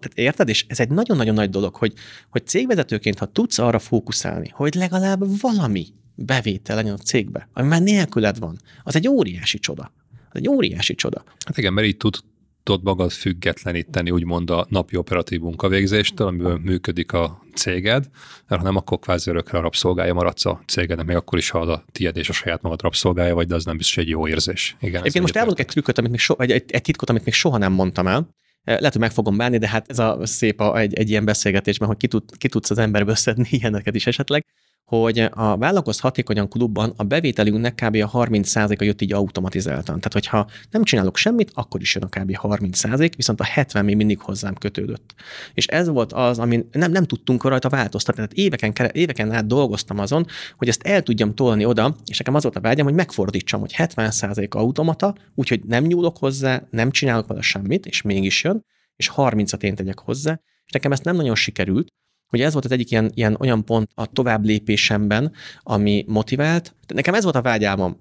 Speaker 1: Tehát érted? És ez egy nagyon-nagyon nagy dolog, hogy, hogy cégvezetőként, ha tudsz arra fókuszálni, hogy legalább valami bevétel legyen a cégbe, ami már nélküled van, az egy óriási csoda. Az egy óriási csoda.
Speaker 2: Hát igen, mert így tud, tudod magad függetleníteni úgymond a napi operatív munkavégzéstől, amiből működik a céged, mert ha nem, akkor kvázi örökre a rabszolgája maradsz a cégednek, még akkor is, ha az a tiéd és a saját magad rabszolgája vagy, de az nem biztos egy jó érzés. Igen,
Speaker 1: Egyébként most elmondok egy trükköt, amit még so, egy, egy, egy titkot, amit még soha nem mondtam el. Eh, Lehet, hogy meg fogom bánni, de hát ez a szép a, egy, egy ilyen beszélgetésben, hogy ki, tud, ki tudsz az emberből szedni (laughs) ilyeneket is esetleg, hogy a vállalkoz hatékonyan klubban a bevételünknek kb. a 30%-a jött így automatizáltan. Tehát, hogyha nem csinálok semmit, akkor is jön a kb. 30%, viszont a 70% még mindig hozzám kötődött. És ez volt az, amin nem, nem tudtunk rajta változtatni. Tehát éveken, éveken át dolgoztam azon, hogy ezt el tudjam tolni oda, és nekem az volt a vágyam, hogy megfordítsam, hogy 70% automata, úgyhogy nem nyúlok hozzá, nem csinálok vele semmit, és mégis jön, és 30-at én tegyek hozzá, és nekem ezt nem nagyon sikerült, hogy ez volt az egyik ilyen, ilyen olyan pont a tovább lépésemben, ami motivált. Nekem ez volt a vágyálmom.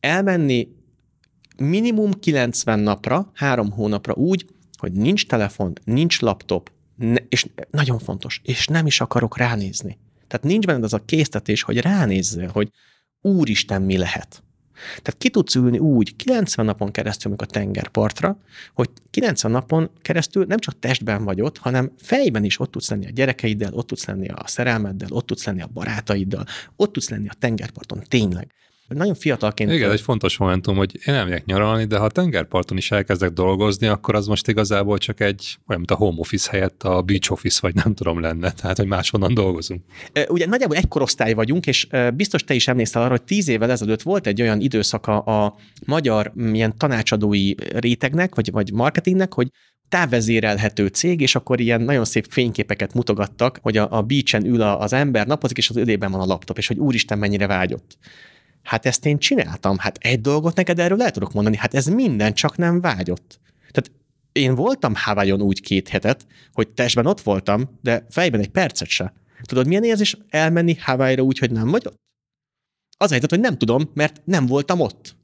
Speaker 1: Elmenni minimum 90 napra, három hónapra úgy, hogy nincs telefon, nincs laptop, ne, és nagyon fontos, és nem is akarok ránézni. Tehát nincs benned az a késztetés, hogy ránézzél, hogy úristen, mi lehet. Tehát ki tudsz ülni úgy 90 napon keresztül a tengerpartra, hogy 90 napon keresztül nem csak testben vagy ott, hanem fejben is ott tudsz lenni a gyerekeiddel, ott tudsz lenni a szerelmeddel, ott tudsz lenni a barátaiddal, ott tudsz lenni a tengerparton tényleg nagyon fiatalként...
Speaker 2: Igen, egy fontos momentum, hogy én nem megyek nyaralni, de ha a tengerparton is elkezdek dolgozni, akkor az most igazából csak egy, olyan, mint a home office helyett a beach office, vagy nem tudom lenne, tehát, hogy máshonnan dolgozunk.
Speaker 1: Ugye nagyjából egy korosztály vagyunk, és biztos te is emlékszel arra, hogy tíz évvel ezelőtt volt egy olyan időszaka a magyar ilyen tanácsadói rétegnek, vagy, vagy marketingnek, hogy távvezérelhető cég, és akkor ilyen nagyon szép fényképeket mutogattak, hogy a, a beachen ül az ember, napozik, és az ödében van a laptop, és hogy úristen mennyire vágyott. Hát ezt én csináltam. Hát egy dolgot neked erről el tudok mondani. Hát ez minden csak nem vágyott. Tehát én voltam Hawaiion úgy két hetet, hogy testben ott voltam, de fejben egy percet se. Tudod, milyen érzés elmenni Hawaii-ra úgy, hogy nem vagy ott? Az a helyzet, hogy nem tudom, mert nem voltam ott.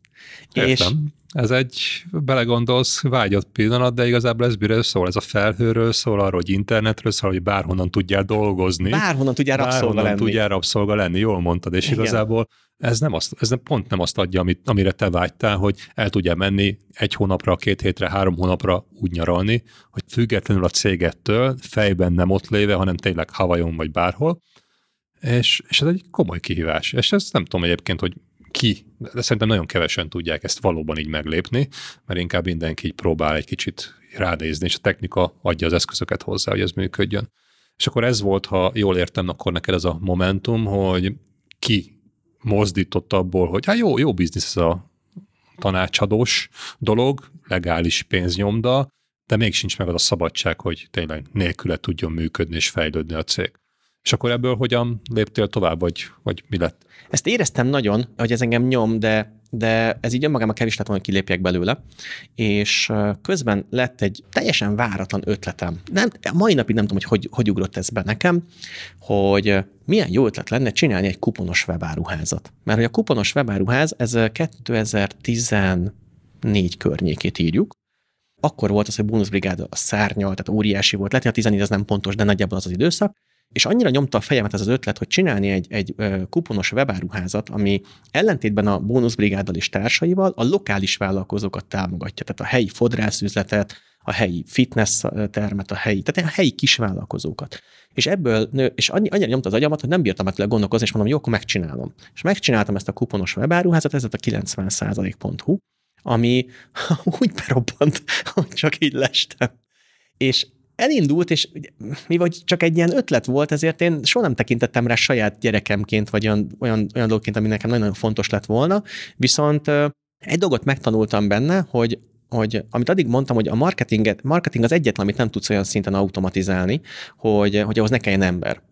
Speaker 2: Értem. És ez egy, belegondolsz, vágyott pillanat, de igazából ez miről szól? Ez a felhőről szól, arról, hogy internetről szól, hogy bárhonnan tudjál dolgozni.
Speaker 1: Bárhonnan tudjál rabszolga bárhonnan lenni.
Speaker 2: tudjál rabszolga lenni, jól mondtad, és Igen. igazából ez, nem azt, ez pont nem azt adja, amit, amire te vágytál, hogy el tudjál menni egy hónapra, két hétre, három hónapra úgy nyaralni, hogy függetlenül a cégettől, fejben nem ott léve, hanem tényleg Havajon vagy bárhol, és, és ez egy komoly kihívás. És ezt nem tudom egyébként, hogy ki, de szerintem nagyon kevesen tudják ezt valóban így meglépni, mert inkább mindenki így próbál egy kicsit rádézni, és a technika adja az eszközöket hozzá, hogy ez működjön. És akkor ez volt, ha jól értem, akkor neked ez a momentum, hogy ki mozdított abból, hogy hát jó, jó biznisz ez a tanácsadós dolog, legális pénznyomda, de még sincs meg az a szabadság, hogy tényleg nélküle tudjon működni és fejlődni a cég. És akkor ebből hogyan léptél tovább, vagy, vagy mi lett?
Speaker 1: Ezt éreztem nagyon, hogy ez engem nyom, de de ez így önmagában kevés lett volna, hogy kilépjek belőle, és közben lett egy teljesen váratlan ötletem. Nem, mai napig nem tudom, hogy, hogy hogy ugrott ez be nekem, hogy milyen jó ötlet lenne csinálni egy kuponos webáruházat. Mert hogy a kuponos webáruház, ez 2014 környékét írjuk, akkor volt az, hogy Bónuszbrigád a szárnyal, tehát óriási volt. Lehet, hogy a 14 az nem pontos, de nagyjából az az időszak és annyira nyomta a fejemet ez az ötlet, hogy csinálni egy, egy kuponos webáruházat, ami ellentétben a bónuszbrigáddal és társaival a lokális vállalkozókat támogatja, tehát a helyi fodrászüzletet, a helyi fitness termet, a helyi, tehát a helyi kisvállalkozókat. És ebből, nő, és annyi, annyira nyomta az agyamat, hogy nem bírtam meg gondolkozni, és mondom, jó, akkor megcsinálom. És megcsináltam ezt a kuponos webáruházat, ez a 90%.hu, ami (laughs) úgy berobbant, hogy csak így lestem. És elindult, és mi vagy csak egy ilyen ötlet volt, ezért én soha nem tekintettem rá saját gyerekemként, vagy olyan, olyan, olyan dolgként, ami nekem nagyon fontos lett volna, viszont egy dolgot megtanultam benne, hogy hogy amit addig mondtam, hogy a marketinget, marketing az egyetlen, amit nem tudsz olyan szinten automatizálni, hogy, hogy ahhoz ne kelljen ember.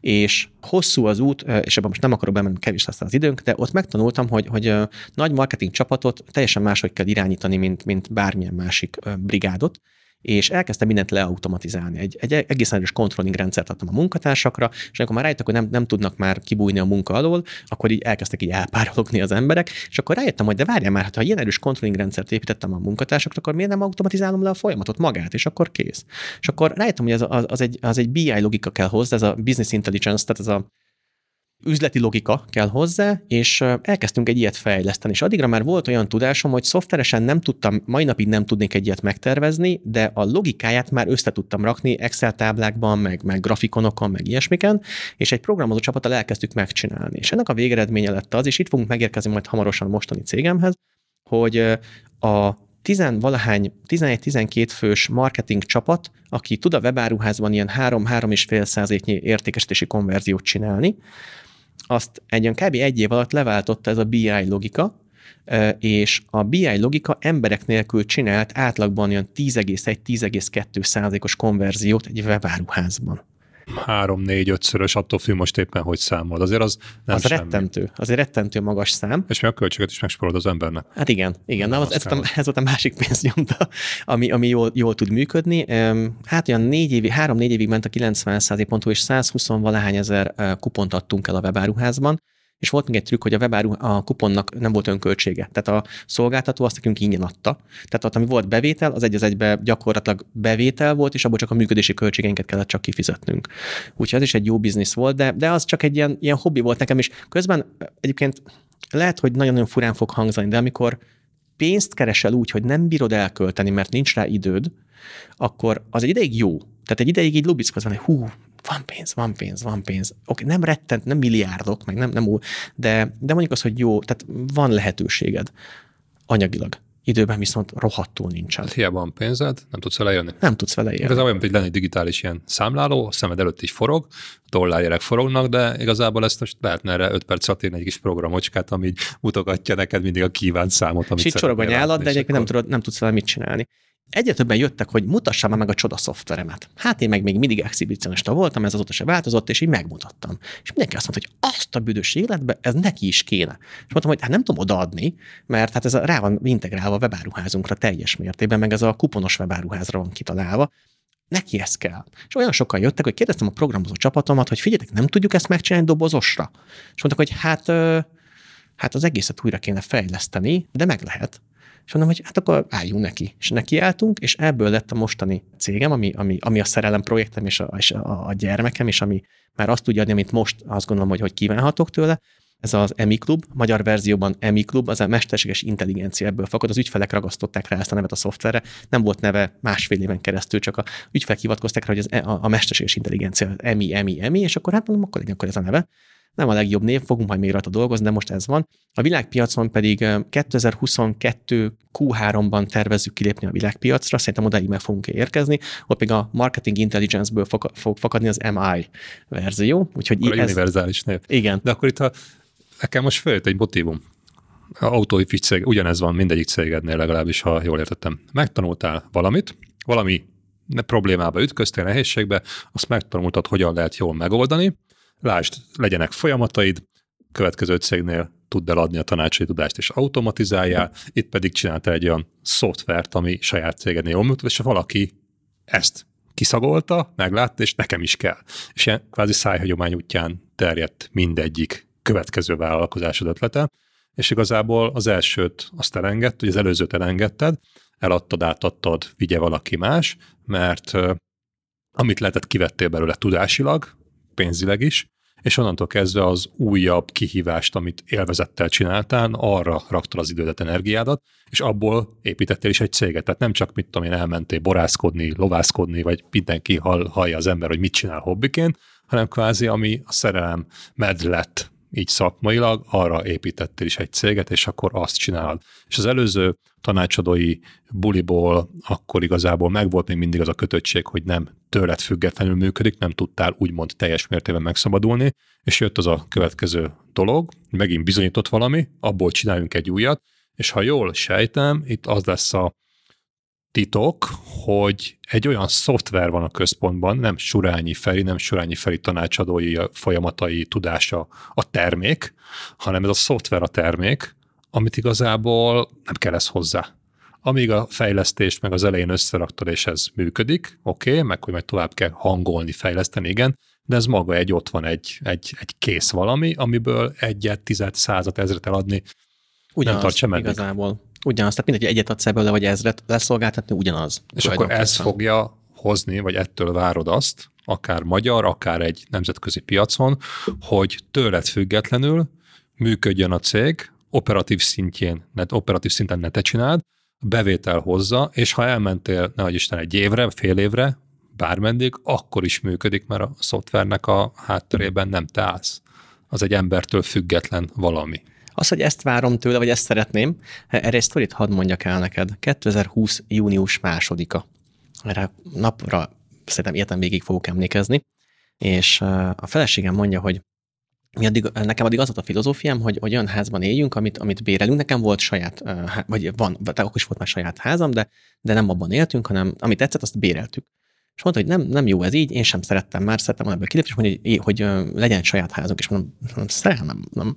Speaker 1: És hosszú az út, és ebben most nem akarok bemenni, kevés lesz az időnk, de ott megtanultam, hogy, hogy nagy marketing csapatot teljesen máshogy kell irányítani, mint, mint bármilyen másik brigádot, és elkezdtem mindent leautomatizálni. Egy, egy egészen erős controlling rendszert adtam a munkatársakra, és amikor már rájöttek, hogy nem, nem tudnak már kibújni a munka alól, akkor így elkezdtek így elpárologni az emberek, és akkor rájöttem, hogy de várjál már, hát ha ilyen erős controlling rendszert építettem a munkatársakra, akkor miért nem automatizálom le a folyamatot magát, és akkor kész. És akkor rájöttem, hogy az, az, az, egy, az egy BI logika kell hozzá, ez a business intelligence, tehát ez a üzleti logika kell hozzá, és elkezdtünk egy ilyet fejleszteni, és addigra már volt olyan tudásom, hogy szoftveresen nem tudtam, mai napig nem tudnék egy ilyet megtervezni, de a logikáját már össze tudtam rakni Excel táblákban, meg, meg grafikonokon, meg ilyesmiken, és egy programozó csapattal elkezdtük megcsinálni. És ennek a végeredménye lett az, és itt fogunk megérkezni majd hamarosan mostani cégemhez, hogy a tizenvalahány, 11-12 fős marketing csapat, aki tud a webáruházban ilyen 3-3,5 százaléknyi értékesítési konverziót csinálni, azt egy olyan kb. egy év alatt leváltotta ez a BI logika, és a BI logika emberek nélkül csinált átlagban olyan 10,1-10,2 százalékos konverziót egy webáruházban
Speaker 2: három, négy, ötszörös, attól függ most éppen, hogy számol. Azért az nem
Speaker 1: Az semmi. rettentő, az egy rettentő magas szám.
Speaker 2: És mi a költséget is megsporolod az embernek.
Speaker 1: Hát igen, igen. Na, az, ez, a, ez volt a másik pénznyomda, ami, ami jól, jól tud működni. Hát olyan négy évig, három-négy évig ment a 90 pontú, és 120 valahány ezer kupont adtunk el a webáruházban és volt még egy trükk, hogy a webáru a kuponnak nem volt önköltsége. Tehát a szolgáltató azt nekünk ingyen adta. Tehát ott, ami volt bevétel, az egy az egybe gyakorlatilag bevétel volt, és abból csak a működési költségeinket kellett csak kifizetnünk. Úgyhogy ez is egy jó biznisz volt, de, de az csak egy ilyen, ilyen hobbi volt nekem, és közben egyébként lehet, hogy nagyon-nagyon furán fog hangzani, de amikor pénzt keresel úgy, hogy nem bírod elkölteni, mert nincs rá időd, akkor az egy ideig jó. Tehát egy ideig így lubickolsz, hogy hú, van pénz, van pénz, van pénz. Oké, nem rettent, nem milliárdok, meg nem, nem úgy, de, de mondjuk az, hogy jó, tehát van lehetőséged anyagilag. Időben viszont rohadtul nincsen.
Speaker 2: Hát hiába van pénzed, nem tudsz vele élni.
Speaker 1: Nem tudsz vele élni.
Speaker 2: Igazából olyan, mint lenne egy digitális ilyen számláló, a szemed előtt is forog, dollárjelek forognak, de igazából ezt most lehetne erre 5 perc alatt egy kis programocskát, ami így mutogatja neked mindig a kívánt számot. Amit
Speaker 1: és itt csorog a nyálad, de egyébként
Speaker 2: akkor...
Speaker 1: nem, tudod, nem tudsz vele mit csinálni. Egyre többen jöttek, hogy mutassam meg a csoda szoftveremet. Hát én meg még mindig exhibicionista voltam, ez azóta se változott, és így megmutattam. És mindenki azt mondta, hogy azt a büdös életbe, ez neki is kéne. És mondtam, hogy hát nem tudom odaadni, mert hát ez rá van integrálva a webáruházunkra teljes mértékben, meg ez a kuponos webáruházra van kitalálva. Neki ez kell. És olyan sokan jöttek, hogy kérdeztem a programozó csapatomat, hogy figyeljetek, nem tudjuk ezt megcsinálni dobozosra. És mondtak, hogy hát, hát az egészet újra kéne fejleszteni, de meg lehet. És mondom, hogy hát akkor álljunk neki. És nekiálltunk, és ebből lett a mostani cégem, ami, ami, ami a szerelem projektem és, a, és a, a gyermekem, és ami már azt tudja adni, amit most azt gondolom, hogy, hogy kívánhatok tőle. Ez az EMI Club, magyar verzióban EMI Club, az a mesterséges intelligencia ebből fakad, az ügyfelek ragasztották rá ezt a nevet a szoftverre, nem volt neve másfél éven keresztül, csak a ügyfelek hivatkozták rá, hogy ez a, a mesterséges intelligencia, EMI, EMI, EMI, és akkor hát mondom, akkor legyen akkor ez a neve nem a legjobb név, fogunk majd még rajta dolgozni, de most ez van. A világpiacon pedig 2022 Q3-ban tervezzük kilépni a világpiacra, szerintem odaig meg fogunk érkezni, ott még a Marketing Intelligence-ből fog, fog fakadni az MI verzió. Úgyhogy
Speaker 2: akkor ez... univerzális név.
Speaker 1: Igen.
Speaker 2: De akkor itt a, nekem most följött egy motivum. Autóifi cég, ugyanez van mindegyik cégednél legalábbis, ha jól értettem. Megtanultál valamit, valami problémába ütköztél, nehézségbe, azt megtanultad, hogyan lehet jól megoldani, Lásd, legyenek folyamataid, következő cégnél tudd el adni a tanácsai tudást és automatizáljál, itt pedig csináltál egy olyan szoftvert, ami saját cégednél jól működik, és valaki ezt kiszagolta, meglátta, és nekem is kell. És ilyen kvázi szájhagyomány útján terjedt mindegyik következő vállalkozásod ötlete, és igazából az elsőt azt elengedted, hogy az előzőt elengedted, eladtad, átadtad, vigye valaki más, mert amit lehetett, kivettél belőle tudásilag, pénzileg is, és onnantól kezdve az újabb kihívást, amit élvezettel csináltál, arra raktad az idődet, energiádat, és abból építettél is egy céget. Tehát nem csak, mit tudom én, elmentél borászkodni, lovászkodni, vagy mindenki hall, hallja az ember, hogy mit csinál hobbiként, hanem kvázi, ami a szerelem lett így szakmailag, arra építettél is egy céget, és akkor azt csinálod. És az előző tanácsadói buliból akkor igazából megvolt még mindig az a kötöttség, hogy nem tőled függetlenül működik, nem tudtál úgymond teljes mértékben megszabadulni, és jött az a következő dolog, megint bizonyított valami, abból csináljunk egy újat, és ha jól sejtem, itt az lesz a titok, hogy egy olyan szoftver van a központban, nem Surányi Feri, nem Surányi Feri tanácsadói folyamatai tudása a termék, hanem ez a szoftver a termék, amit igazából nem kell ez hozzá. Amíg a fejlesztést meg az elején összeraktad, és ez működik, oké, okay, meg hogy majd tovább kell hangolni, fejleszteni, igen, de ez maga egy, ott van egy, egy, egy kész valami, amiből egyet, tized, százat, ezret eladni
Speaker 1: Ugyanaz, nem tartsa meddig. igazából. Ugyanaz, tehát mindegy, egyet adsz ebből, vagy ezret leszolgáltatni, ugyanaz.
Speaker 2: És akkor ez fogja hozni, vagy ettől várod azt, akár magyar, akár egy nemzetközi piacon, hogy tőled függetlenül működjön a cég, operatív szintjén, net, operatív szinten ne te csináld, bevétel hozza, és ha elmentél, nehogy Isten, egy évre, fél évre, bármeddig, akkor is működik, mert a szoftvernek a hátterében nem te állsz. Az egy embertől független valami.
Speaker 1: Az, hogy ezt várom tőle, vagy ezt szeretném, erre egy sztorit hadd mondjak el neked. 2020. június másodika. Erre napra szerintem életem végig fogok emlékezni. És a feleségem mondja, hogy mi addig, nekem addig az volt a filozófiám, hogy, hogy olyan házban éljünk, amit, amit bérelünk. Nekem volt saját, vagy van, vagy akkor is volt már saját házam, de, de nem abban éltünk, hanem amit tetszett, azt béreltük. És mondta, hogy nem, nem jó ez így, én sem szerettem már, szerettem volna ebből kilépni, és mondja, hogy, hogy, legyen saját házunk, és mondom, szerelmem, nem,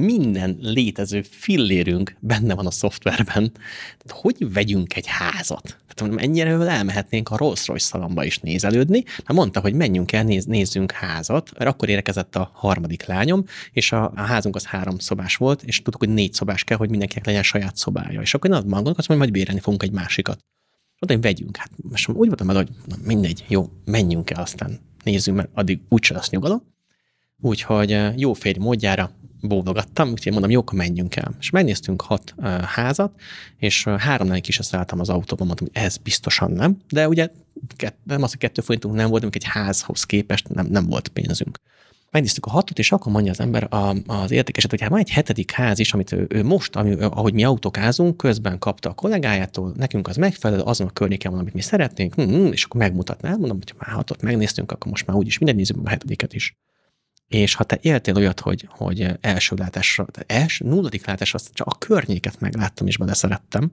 Speaker 1: minden létező fillérünk benne van a szoftverben. Tehát hogy vegyünk egy házat? Tehát ennyire elmehetnénk a Rolls-Royce szalomba is nézelődni, mert mondta, hogy menjünk el, néz, nézzünk házat, mert akkor érkezett a harmadik lányom, és a, a házunk az három szobás volt, és tudtuk, hogy négy szobás kell, hogy mindenkinek legyen saját szobája. És akkor én azt gondolok, azt hogy majd bérelni fogunk egy másikat. Mondta, hogy vegyünk. Hát most úgy voltam el, hogy na, mindegy, jó, menjünk el, aztán nézzünk, mert addig úgyse lesz nyugalom. Úgyhogy jó férj módjára bólogattam, úgyhogy mondom, jó, akkor menjünk el. És megnéztünk hat uh, házat, és uh, háromnál is szálltam az autóban, mondtam, hogy ez biztosan nem, de ugye kett, nem az, hogy kettő forintunk nem volt, egy házhoz képest nem, nem volt pénzünk megnéztük a hatot, és akkor mondja az ember a, az értékeset, hogy hát van egy hetedik ház is, amit ő, ő most, ami, ahogy mi autókázunk, közben kapta a kollégájától, nekünk az megfelelő, azon a környéken van, amit mi szeretnénk, hm, és akkor megmutatná, mondom, hogy már hatot megnéztünk, akkor most már úgyis minden nézzük a hetediket is. És ha te éltél olyat, hogy, hogy első látásra, első, nulladik látásra csak a környéket megláttam és beleszerettem,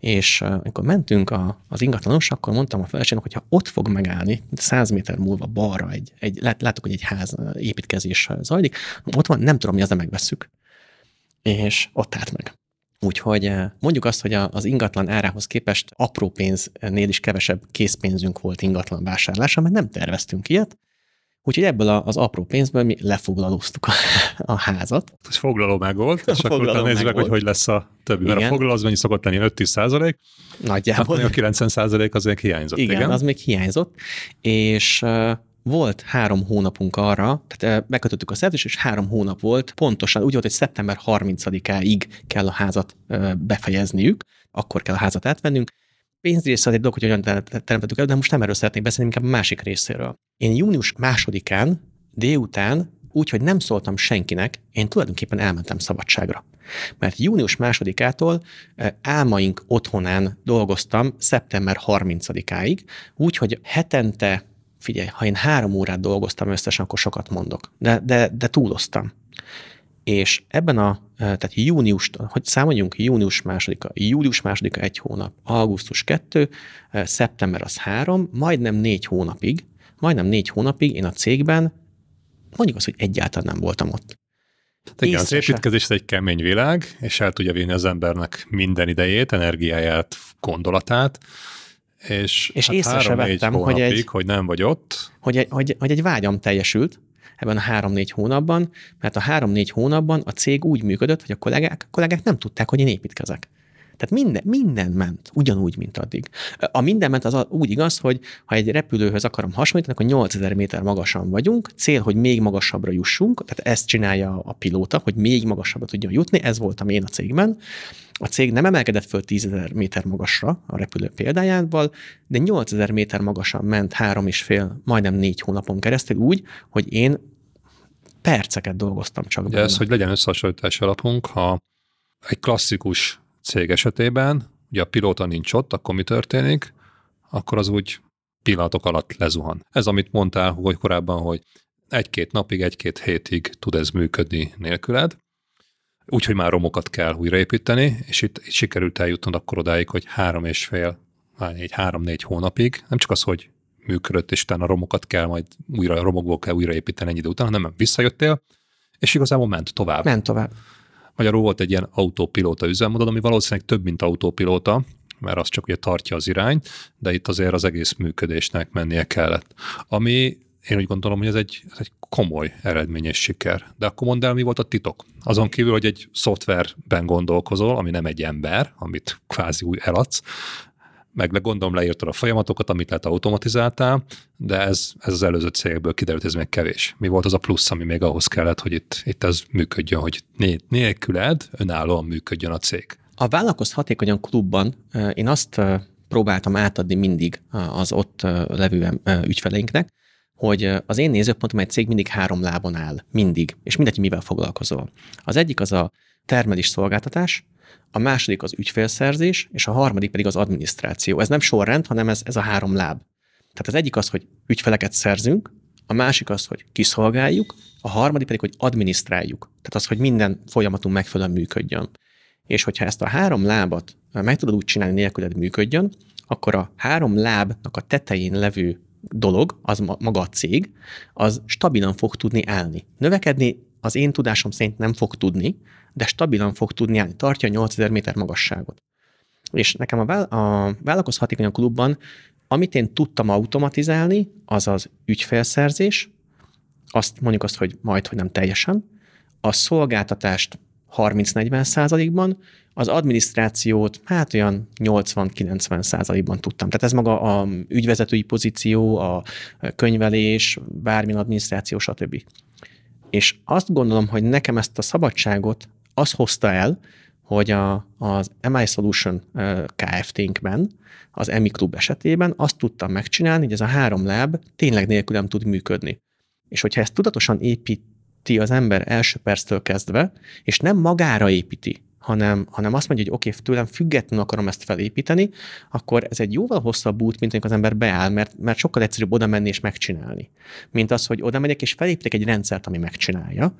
Speaker 1: és amikor mentünk a, az ingatlanos, akkor mondtam a feleségnek, hogy ha ott fog megállni, 100 méter múlva balra egy, egy lát, látok, hogy egy ház építkezés zajlik, ott van, nem tudom, mi az, de megveszük. És ott állt meg. Úgyhogy mondjuk azt, hogy az ingatlan árához képest apró pénznél is kevesebb készpénzünk volt ingatlan vásárlásra, mert nem terveztünk ilyet, Úgyhogy ebből az apró pénzből mi lefoglalóztuk a, a házat.
Speaker 2: Ez foglaló meg volt, és akkor utána nézzük meg, hogy hogy lesz a többi. Igen. Mert a foglaló az mennyi szokott lenni, 5-10 százalék.
Speaker 1: Nagyjából.
Speaker 2: Hát a 90 százalék az még hiányzott.
Speaker 1: Igen, igen, az még hiányzott. És volt három hónapunk arra, tehát megkötöttük a szerződést, és három hónap volt, pontosan úgy volt, hogy szeptember 30-áig kell a házat befejezniük, akkor kell a házat átvennünk, pénzrésze az egy dolog, hogy olyan teremtettük el, de most nem erről szeretnék beszélni, inkább a másik részéről. Én június másodikán délután úgy, hogy nem szóltam senkinek, én tulajdonképpen elmentem szabadságra. Mert június másodikától álmaink otthonán dolgoztam szeptember 30-áig, úgy, hogy hetente, figyelj, ha én három órát dolgoztam összesen, akkor sokat mondok, de, de, de túloztam és ebben a, tehát június, hogy számoljunk június másodika, július másodika egy hónap, augusztus kettő, szeptember az három, majdnem négy hónapig, majdnem négy hónapig én a cégben, mondjuk azt, hogy egyáltalán nem voltam ott.
Speaker 2: Tehát igen, az építkezés egy kemény világ, és el tudja vinni az embernek minden idejét, energiáját, gondolatát, és,
Speaker 1: és hát észre se vettem, hogy, egy,
Speaker 2: hogy nem vagy ott.
Speaker 1: Hogy egy, hogy, hogy egy vágyam teljesült, ebben a három-négy hónapban, mert a három-négy hónapban a cég úgy működött, hogy a kollégák, a kollégák nem tudták, hogy én építkezek. Tehát minden, minden ment, ugyanúgy, mint addig. A minden ment az úgy igaz, hogy ha egy repülőhöz akarom hasonlítani, akkor 8000 méter magasan vagyunk, cél, hogy még magasabbra jussunk, tehát ezt csinálja a pilóta, hogy még magasabbra tudjon jutni, ez voltam én a cégben. A cég nem emelkedett föl 10.000 méter magasra a repülő példájával, de 8000 méter magasan ment három és fél, majdnem négy hónapon keresztül úgy, hogy én perceket dolgoztam csak
Speaker 2: Ugye ez, hogy legyen összehasonlítás alapunk, ha egy klasszikus cég esetében, ugye a pilóta nincs ott, akkor mi történik? Akkor az úgy pillanatok alatt lezuhan. Ez, amit mondtál hogy korábban, hogy egy-két napig, egy-két hétig tud ez működni nélküled, úgyhogy már romokat kell újraépíteni, és itt, itt sikerült eljutnod akkor odáig, hogy három és fél, egy három-négy hónapig, nem csak az, hogy működött, és utána a romokat kell majd újra, romokból kell újraépíteni ennyi idő után, hanem visszajöttél, és igazából ment tovább.
Speaker 1: Ment tovább.
Speaker 2: Magyarul volt egy ilyen autópilóta üzemmódod, ami valószínűleg több, mint autópilóta, mert az csak ugye tartja az irányt, de itt azért az egész működésnek mennie kellett. Ami én úgy gondolom, hogy ez egy, ez egy komoly eredményes siker. De akkor mondd el, mi volt a titok? Azon kívül, hogy egy szoftverben gondolkozol, ami nem egy ember, amit kvázi úgy eladsz, meg le gondolom leírtad a folyamatokat, amit lehet automatizáltál, de ez, ez az előző cégből kiderült, ez még kevés. Mi volt az a plusz, ami még ahhoz kellett, hogy itt, itt ez működjön, hogy nélküled önállóan működjön a cég?
Speaker 1: A Vállalkoz Hatékonyan klubban én azt próbáltam átadni mindig az ott levő ügyfeleinknek, hogy az én nézőpontom egy cég mindig három lábon áll. Mindig. És mindegy, mivel foglalkozol. Az egyik az a termelés szolgáltatás, a második az ügyfélszerzés, és a harmadik pedig az adminisztráció. Ez nem sorrend, hanem ez, ez a három láb. Tehát az egyik az, hogy ügyfeleket szerzünk, a másik az, hogy kiszolgáljuk, a harmadik pedig, hogy adminisztráljuk. Tehát az, hogy minden folyamatunk megfelelően működjön. És hogyha ezt a három lábat meg tudod úgy csinálni, nélküled működjön, akkor a három lábnak a tetején levő dolog, az maga a cég, az stabilan fog tudni állni. Növekedni az én tudásom szerint nem fog tudni, de stabilan fog tudni állni. Tartja a 8000 méter magasságot. És nekem a, váll- a vállalkoz hatékonyan klubban, amit én tudtam automatizálni, az az ügyfélszerzés, azt mondjuk azt, hogy majd, hogy nem teljesen, a szolgáltatást 30-40 százalékban, az adminisztrációt hát olyan 80-90 százalékban tudtam. Tehát ez maga a ügyvezetői pozíció, a könyvelés, bármilyen adminisztráció, stb. És azt gondolom, hogy nekem ezt a szabadságot az hozta el, hogy a, az MI Solution Kft-nkben, az EMI Club esetében azt tudtam megcsinálni, hogy ez a három láb tényleg nélkülem tud működni. És hogyha ezt tudatosan építi az ember első perctől kezdve, és nem magára építi, hanem, hanem azt mondja, hogy oké, okay, tőlem függetlenül akarom ezt felépíteni, akkor ez egy jóval hosszabb út, mint amikor az ember beáll, mert, mert sokkal egyszerűbb oda menni és megcsinálni. Mint az, hogy oda megyek és felépítek egy rendszert, ami megcsinálja,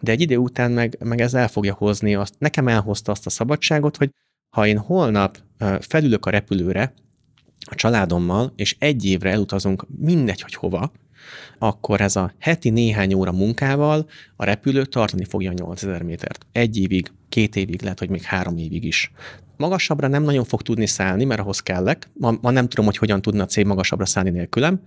Speaker 1: de egy idő után meg, meg ez el fogja hozni, azt, nekem elhozta azt a szabadságot, hogy ha én holnap felülök a repülőre a családommal, és egy évre elutazunk mindegy, hogy hova, akkor ez a heti néhány óra munkával a repülő tartani fogja a 8000 métert. Egy évig, két évig, lehet, hogy még három évig is. Magasabbra nem nagyon fog tudni szállni, mert ahhoz kellek. Ma, ma nem tudom, hogy hogyan tudna a cég magasabbra szállni nélkülem,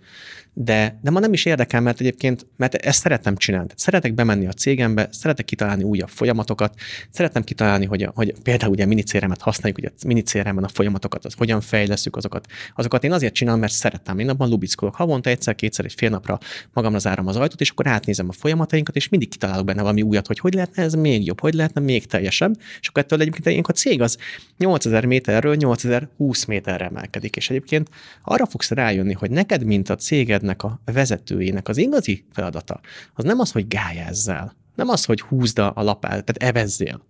Speaker 1: de, de ma nem is érdekel, mert egyébként, mert ezt szeretem csinálni. Tehát szeretek bemenni a cégembe, szeretek kitalálni újabb folyamatokat, szeretem kitalálni, hogy, a, hogy például ugye a minicéremet használjuk, ugye a minicéremben a folyamatokat, az hogyan fejleszünk azokat. Azokat én azért csinálom, mert szeretem. Én abban lubickolok havonta egyszer, kétszer, egy fél napra magamra zárom az ajtót, és akkor átnézem a folyamatainkat, és mindig kitalálok benne valami újat, hogy hogy lehetne ez még jobb, hogy lehetne még teljesebb, és akkor ettől egyébként a cég az 8000 méterről 8020 méterre emelkedik, és egyébként arra fogsz rájönni, hogy neked, mint a cégednek a vezetőjének az igazi feladata, az nem az, hogy gályázzál, nem az, hogy húzd a lapát, tehát evezzél,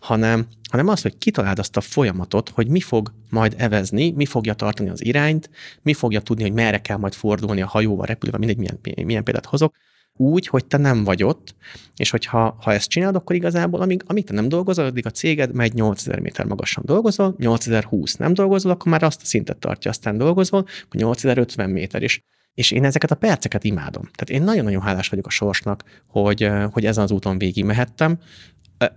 Speaker 1: hanem, hanem az, hogy kitaláld azt a folyamatot, hogy mi fog majd evezni, mi fogja tartani az irányt, mi fogja tudni, hogy merre kell majd fordulni a hajóval, repülve, mindegy, milyen, milyen példát hozok, úgy, hogy te nem vagy ott, és hogyha ha ezt csinálod, akkor igazából amíg, amíg te nem dolgozol, addig a céged megy 8000 méter magasan dolgozol, 8020 nem dolgozol, akkor már azt a szintet tartja, aztán dolgozol, akkor 8050 méter is. És én ezeket a perceket imádom. Tehát én nagyon-nagyon hálás vagyok a sorsnak, hogy, hogy ezen az úton végig mehettem,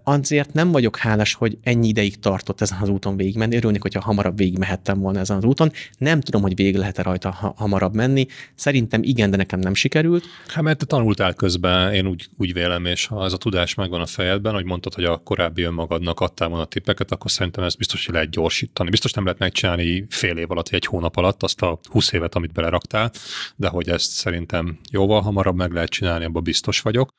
Speaker 1: azért nem vagyok hálás, hogy ennyi ideig tartott ezen az úton végigmenni. Örülnék, hogyha hamarabb végigmehettem volna ezen az úton. Nem tudom, hogy végig lehet-e rajta ha- hamarabb menni. Szerintem igen, de nekem nem sikerült.
Speaker 2: Hát mert te tanultál közben, én úgy, úgy vélem, és ha ez a tudás megvan a fejedben, hogy mondtad, hogy a korábbi önmagadnak adtál volna tippeket, akkor szerintem ez biztos, hogy lehet gyorsítani. Biztos nem lehet megcsinálni fél év alatt, vagy egy hónap alatt azt a 20 évet, amit beleraktál, de hogy ezt szerintem jóval hamarabb meg lehet csinálni, abban biztos vagyok.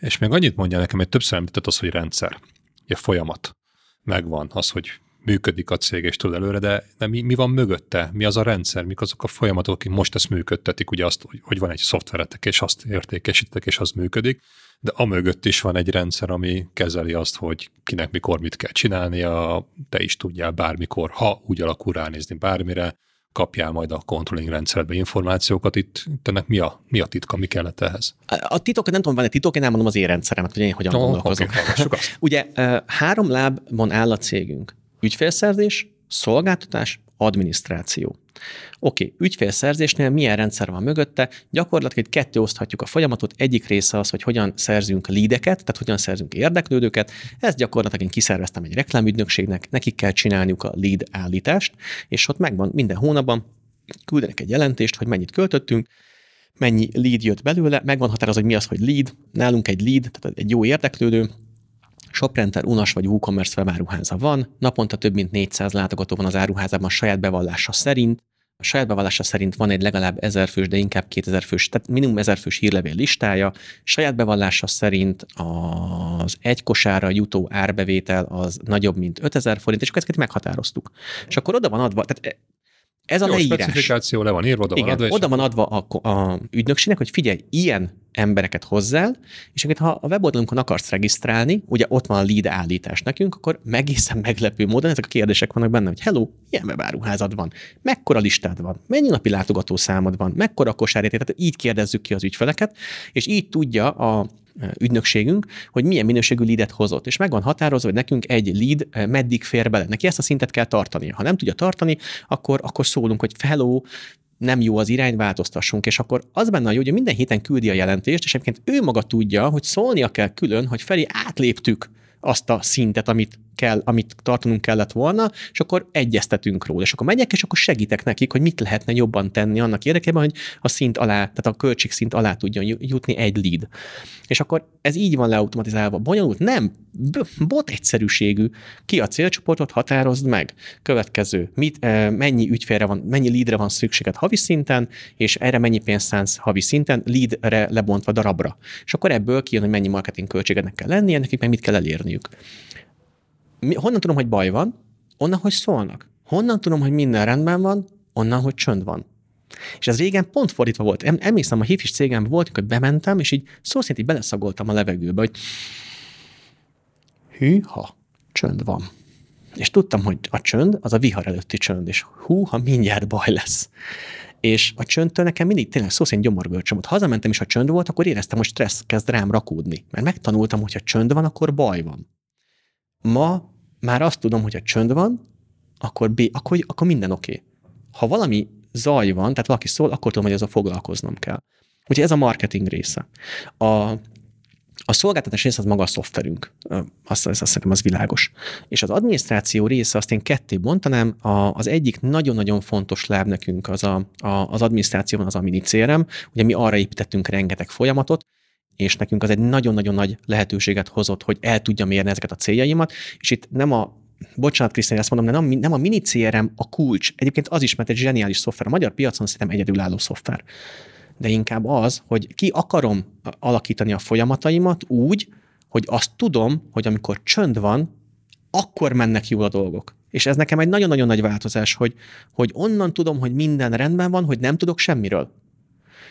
Speaker 2: És még annyit mondja nekem, hogy többször említett az, hogy rendszer, ugye folyamat. Megvan az, hogy működik a cég és tud előre, de, de mi, mi van mögötte? Mi az a rendszer? Mik azok a folyamatok, akik most ezt működtetik? Ugye azt, hogy, van egy szoftveretek, és azt értékesítek, és az működik, de a mögött is van egy rendszer, ami kezeli azt, hogy kinek mikor mit kell csinálnia, te is tudjál bármikor, ha úgy alakul ránézni bármire, kapjál majd a controlling rendszerbe információkat. Itt, itt ennek mi a, mi a titka, mi kellett ehhez?
Speaker 1: A titok, nem tudom, van egy titok, én elmondom az én rendszeremet, hogy én hogyan oh, gondolkozom. Okay, (laughs) Ugye három lábban áll a cégünk. Ügyfélszerzés, szolgáltatás, adminisztráció. Oké, okay, ügyfélszerzésnél milyen rendszer van mögötte? Gyakorlatilag kettő oszthatjuk a folyamatot. Egyik része az, hogy hogyan szerzünk lídeket, tehát hogyan szerzünk érdeklődőket. Ezt gyakorlatilag én kiszerveztem egy reklámügynökségnek, nekik kell csinálniuk a lead állítást, és ott megvan minden hónapban, küldenek egy jelentést, hogy mennyit költöttünk, mennyi lead jött belőle, megvan határozva, hogy mi az, hogy lead. Nálunk egy lead, tehát egy jó érdeklődő, Shoprenter, Unas vagy WooCommerce webáruháza van, naponta több mint 400 látogató van az áruházában saját bevallása szerint, a saját bevallása szerint van egy legalább 1000 fős, de inkább 2000 fős, tehát minimum 1000 fős hírlevél listája. Saját bevallása szerint az egy kosára jutó árbevétel az nagyobb, mint 5000 forint, és akkor ezeket meghatároztuk. És akkor oda van adva, tehát ez a Jó, leírás.
Speaker 2: specifikáció le van írva, oda
Speaker 1: Igen,
Speaker 2: van adva.
Speaker 1: Oda van adva a, a ügynökségnek, hogy figyelj, ilyen embereket hozzál, és akkor ha a weboldalunkon akarsz regisztrálni, ugye ott van a lead állítás nekünk, akkor megészen meglepő módon ezek a kérdések vannak benne, hogy hello, milyen webáruházad van, mekkora listád van, mennyi napi látogató számod van, mekkora kosárérték, tehát így kérdezzük ki az ügyfeleket, és így tudja a ügynökségünk, hogy milyen minőségű leadet hozott. És meg van határozva, hogy nekünk egy lead meddig fér bele. Neki ezt a szintet kell tartania. Ha nem tudja tartani, akkor, akkor szólunk, hogy feló, nem jó az irány, változtassunk. És akkor az benne jó, hogy minden héten küldi a jelentést, és egyébként ő maga tudja, hogy szólnia kell külön, hogy felé átléptük azt a szintet, amit kell, amit tartanunk kellett volna, és akkor egyeztetünk róla. És akkor megyek, és akkor segítek nekik, hogy mit lehetne jobban tenni annak érdekében, hogy a szint alá, tehát a költségszint alá tudjon jutni egy lead. És akkor ez így van leautomatizálva. Bonyolult? Nem. Bot egyszerűségű. Ki a célcsoportot, határozd meg. Következő. Mit, eh, mennyi ügyfélre van, mennyi leadre van szükséged havi szinten, és erre mennyi pénzt szánsz havi szinten, leadre lebontva darabra. És akkor ebből kijön, hogy mennyi marketing költségednek kell lennie, nekik meg mit kell elérniük mi, honnan tudom, hogy baj van? Onnan, hogy szólnak. Honnan tudom, hogy minden rendben van? Onnan, hogy csönd van. És ez régen pont fordítva volt. Em, emlékszem, a hifis cégem volt, hogy bementem, és így szó szerint így beleszagoltam a levegőbe, hogy hűha, csönd van. És tudtam, hogy a csönd az a vihar előtti csönd, és húha, mindjárt baj lesz. És a csöndtől nekem mindig tényleg szó szerint gyomorgörcsöm volt. Hazamentem, és a csönd volt, akkor éreztem, hogy stressz kezd rám rakódni. Mert megtanultam, hogy ha csönd van, akkor baj van. Ma már azt tudom, hogy ha csönd van, akkor, B, akkor, akkor minden oké. Okay. Ha valami zaj van, tehát valaki szól, akkor tudom, hogy a foglalkoznom kell. Úgyhogy ez a marketing része. A, a szolgáltatás része az maga a szoftverünk. Azt, azt, azt szerintem az világos. És az adminisztráció része, azt én ketté bontanám. A, az egyik nagyon-nagyon fontos láb nekünk az a, a, az adminisztrációban az a mini CRM. Ugye mi arra építettünk rengeteg folyamatot, és nekünk az egy nagyon-nagyon nagy lehetőséget hozott, hogy el tudja mérni ezeket a céljaimat, és itt nem a bocsánat, Krisztina, ezt mondom, de nem, nem a mini CRM a kulcs. Egyébként az is, mert egy zseniális szoftver. A magyar piacon szerintem egyedülálló szoftver. De inkább az, hogy ki akarom alakítani a folyamataimat úgy, hogy azt tudom, hogy amikor csönd van, akkor mennek jól a dolgok. És ez nekem egy nagyon-nagyon nagy változás, hogy, hogy onnan tudom, hogy minden rendben van, hogy nem tudok semmiről.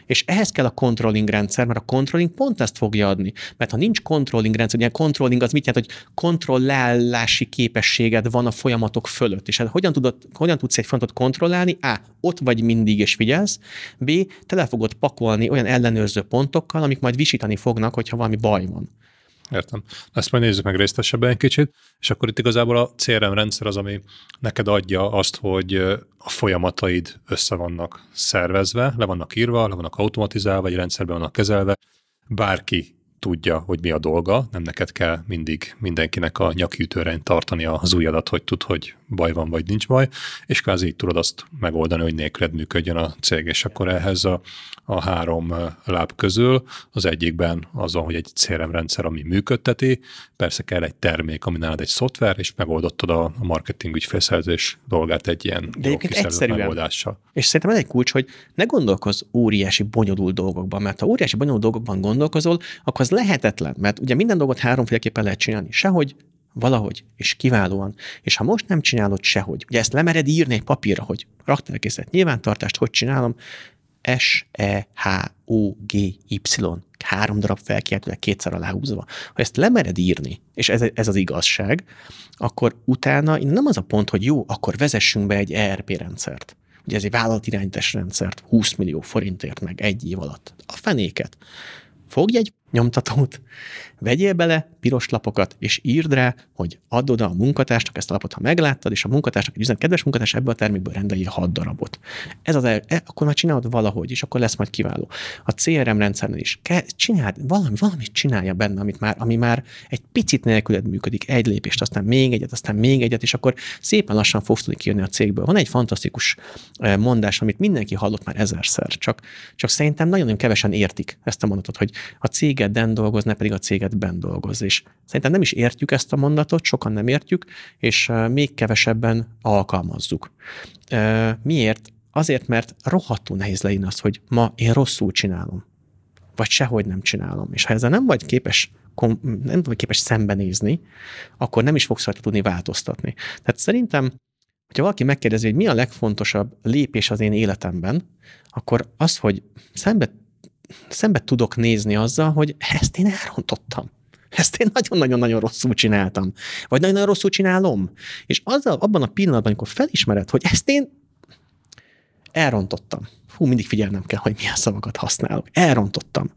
Speaker 1: És ehhez kell a controlling rendszer, mert a controlling pont ezt fogja adni. Mert ha nincs controlling rendszer, ugye controlling az mit jelent, hogy kontrollálási képességed van a folyamatok fölött. És hát hogyan, tudod, hogyan tudsz egy folyamatot kontrollálni? A. Ott vagy mindig és figyelsz. B. Tele fogod pakolni olyan ellenőrző pontokkal, amik majd visítani fognak, hogyha valami baj van.
Speaker 2: Értem. Ezt majd nézzük meg részletesebben egy kicsit, és akkor itt igazából a CRM rendszer az, ami neked adja azt, hogy a folyamataid össze vannak szervezve, le vannak írva, le vannak automatizálva, egy rendszerben vannak kezelve, bárki tudja, hogy mi a dolga, nem neked kell mindig mindenkinek a nyakütőren tartani az ujjadat, hogy tud, hogy baj van, vagy nincs baj, és kvázi így tudod azt megoldani, hogy nélküled működjön a cég, és akkor ehhez a, a három láb közül az egyikben az van, hogy egy CRM rendszer, ami működteti, persze kell egy termék, ami nálad egy szoftver, és megoldottad a, a marketing ügyfélszerzés dolgát egy ilyen
Speaker 1: De jó megoldással. És szerintem ez egy kulcs, hogy ne gondolkozz óriási, bonyolult dolgokban, mert ha óriási, bonyolult dolgokban gondolkozol, akkor az lehetetlen, mert ugye minden dolgot háromféleképpen lehet csinálni. Sehogy, valahogy, és kiválóan. És ha most nem csinálod sehogy, ugye ezt lemered írni egy papírra, hogy raktárkészlet nyilvántartást, hogy csinálom, S-E-H-O-G-Y, három darab felkiáltója kétszer aláhúzva. Ha ezt lemered írni, és ez, ez az igazság, akkor utána nem az a pont, hogy jó, akkor vezessünk be egy ERP rendszert. Ugye ez egy vállalatirányítás rendszert 20 millió forintért meg egy év alatt. A fenéket. Fogj egy nyomtatót, vegyél bele piros lapokat, és írd rá, hogy add oda a munkatársnak ezt a lapot, ha megláttad, és a munkatársnak egy üzenet, kedves munkatárs, ebből a termékből rendeljél 6 darabot. Ez az el, e, akkor már csinálod valahogy, és akkor lesz majd kiváló. A CRM rendszernél is ke, csináld, valami, valamit csinálja benne, amit már, ami már egy picit nélküled működik, egy lépést, aztán még egyet, aztán még egyet, és akkor szépen lassan fogsz tudni kijönni a cégből. Van egy fantasztikus e, mondás, amit mindenki hallott már ezerszer, csak, csak szerintem nagyon-nagyon kevesen értik ezt a mondatot, hogy a cégedben dolgoz, ne pedig a cégedben dolgoz. És szerintem nem is értjük ezt a mondatot, sokan nem értjük, és még kevesebben alkalmazzuk. Miért? Azért, mert rohadtul nehéz leírni azt, hogy ma én rosszul csinálom, vagy sehogy nem csinálom. És ha ezzel nem vagy képes nem vagy képes szembenézni, akkor nem is fogsz rajta tudni változtatni. Tehát szerintem, hogyha valaki megkérdezi, hogy mi a legfontosabb lépés az én életemben, akkor az, hogy szembe, szembe tudok nézni azzal, hogy ezt én elrontottam. Ezt én nagyon-nagyon-nagyon rosszul csináltam. Vagy nagyon-nagyon rosszul csinálom. És azzal, abban a pillanatban, amikor felismered, hogy ezt én elrontottam. Hú, mindig figyelnem kell, hogy milyen szavakat használok. Elrontottam.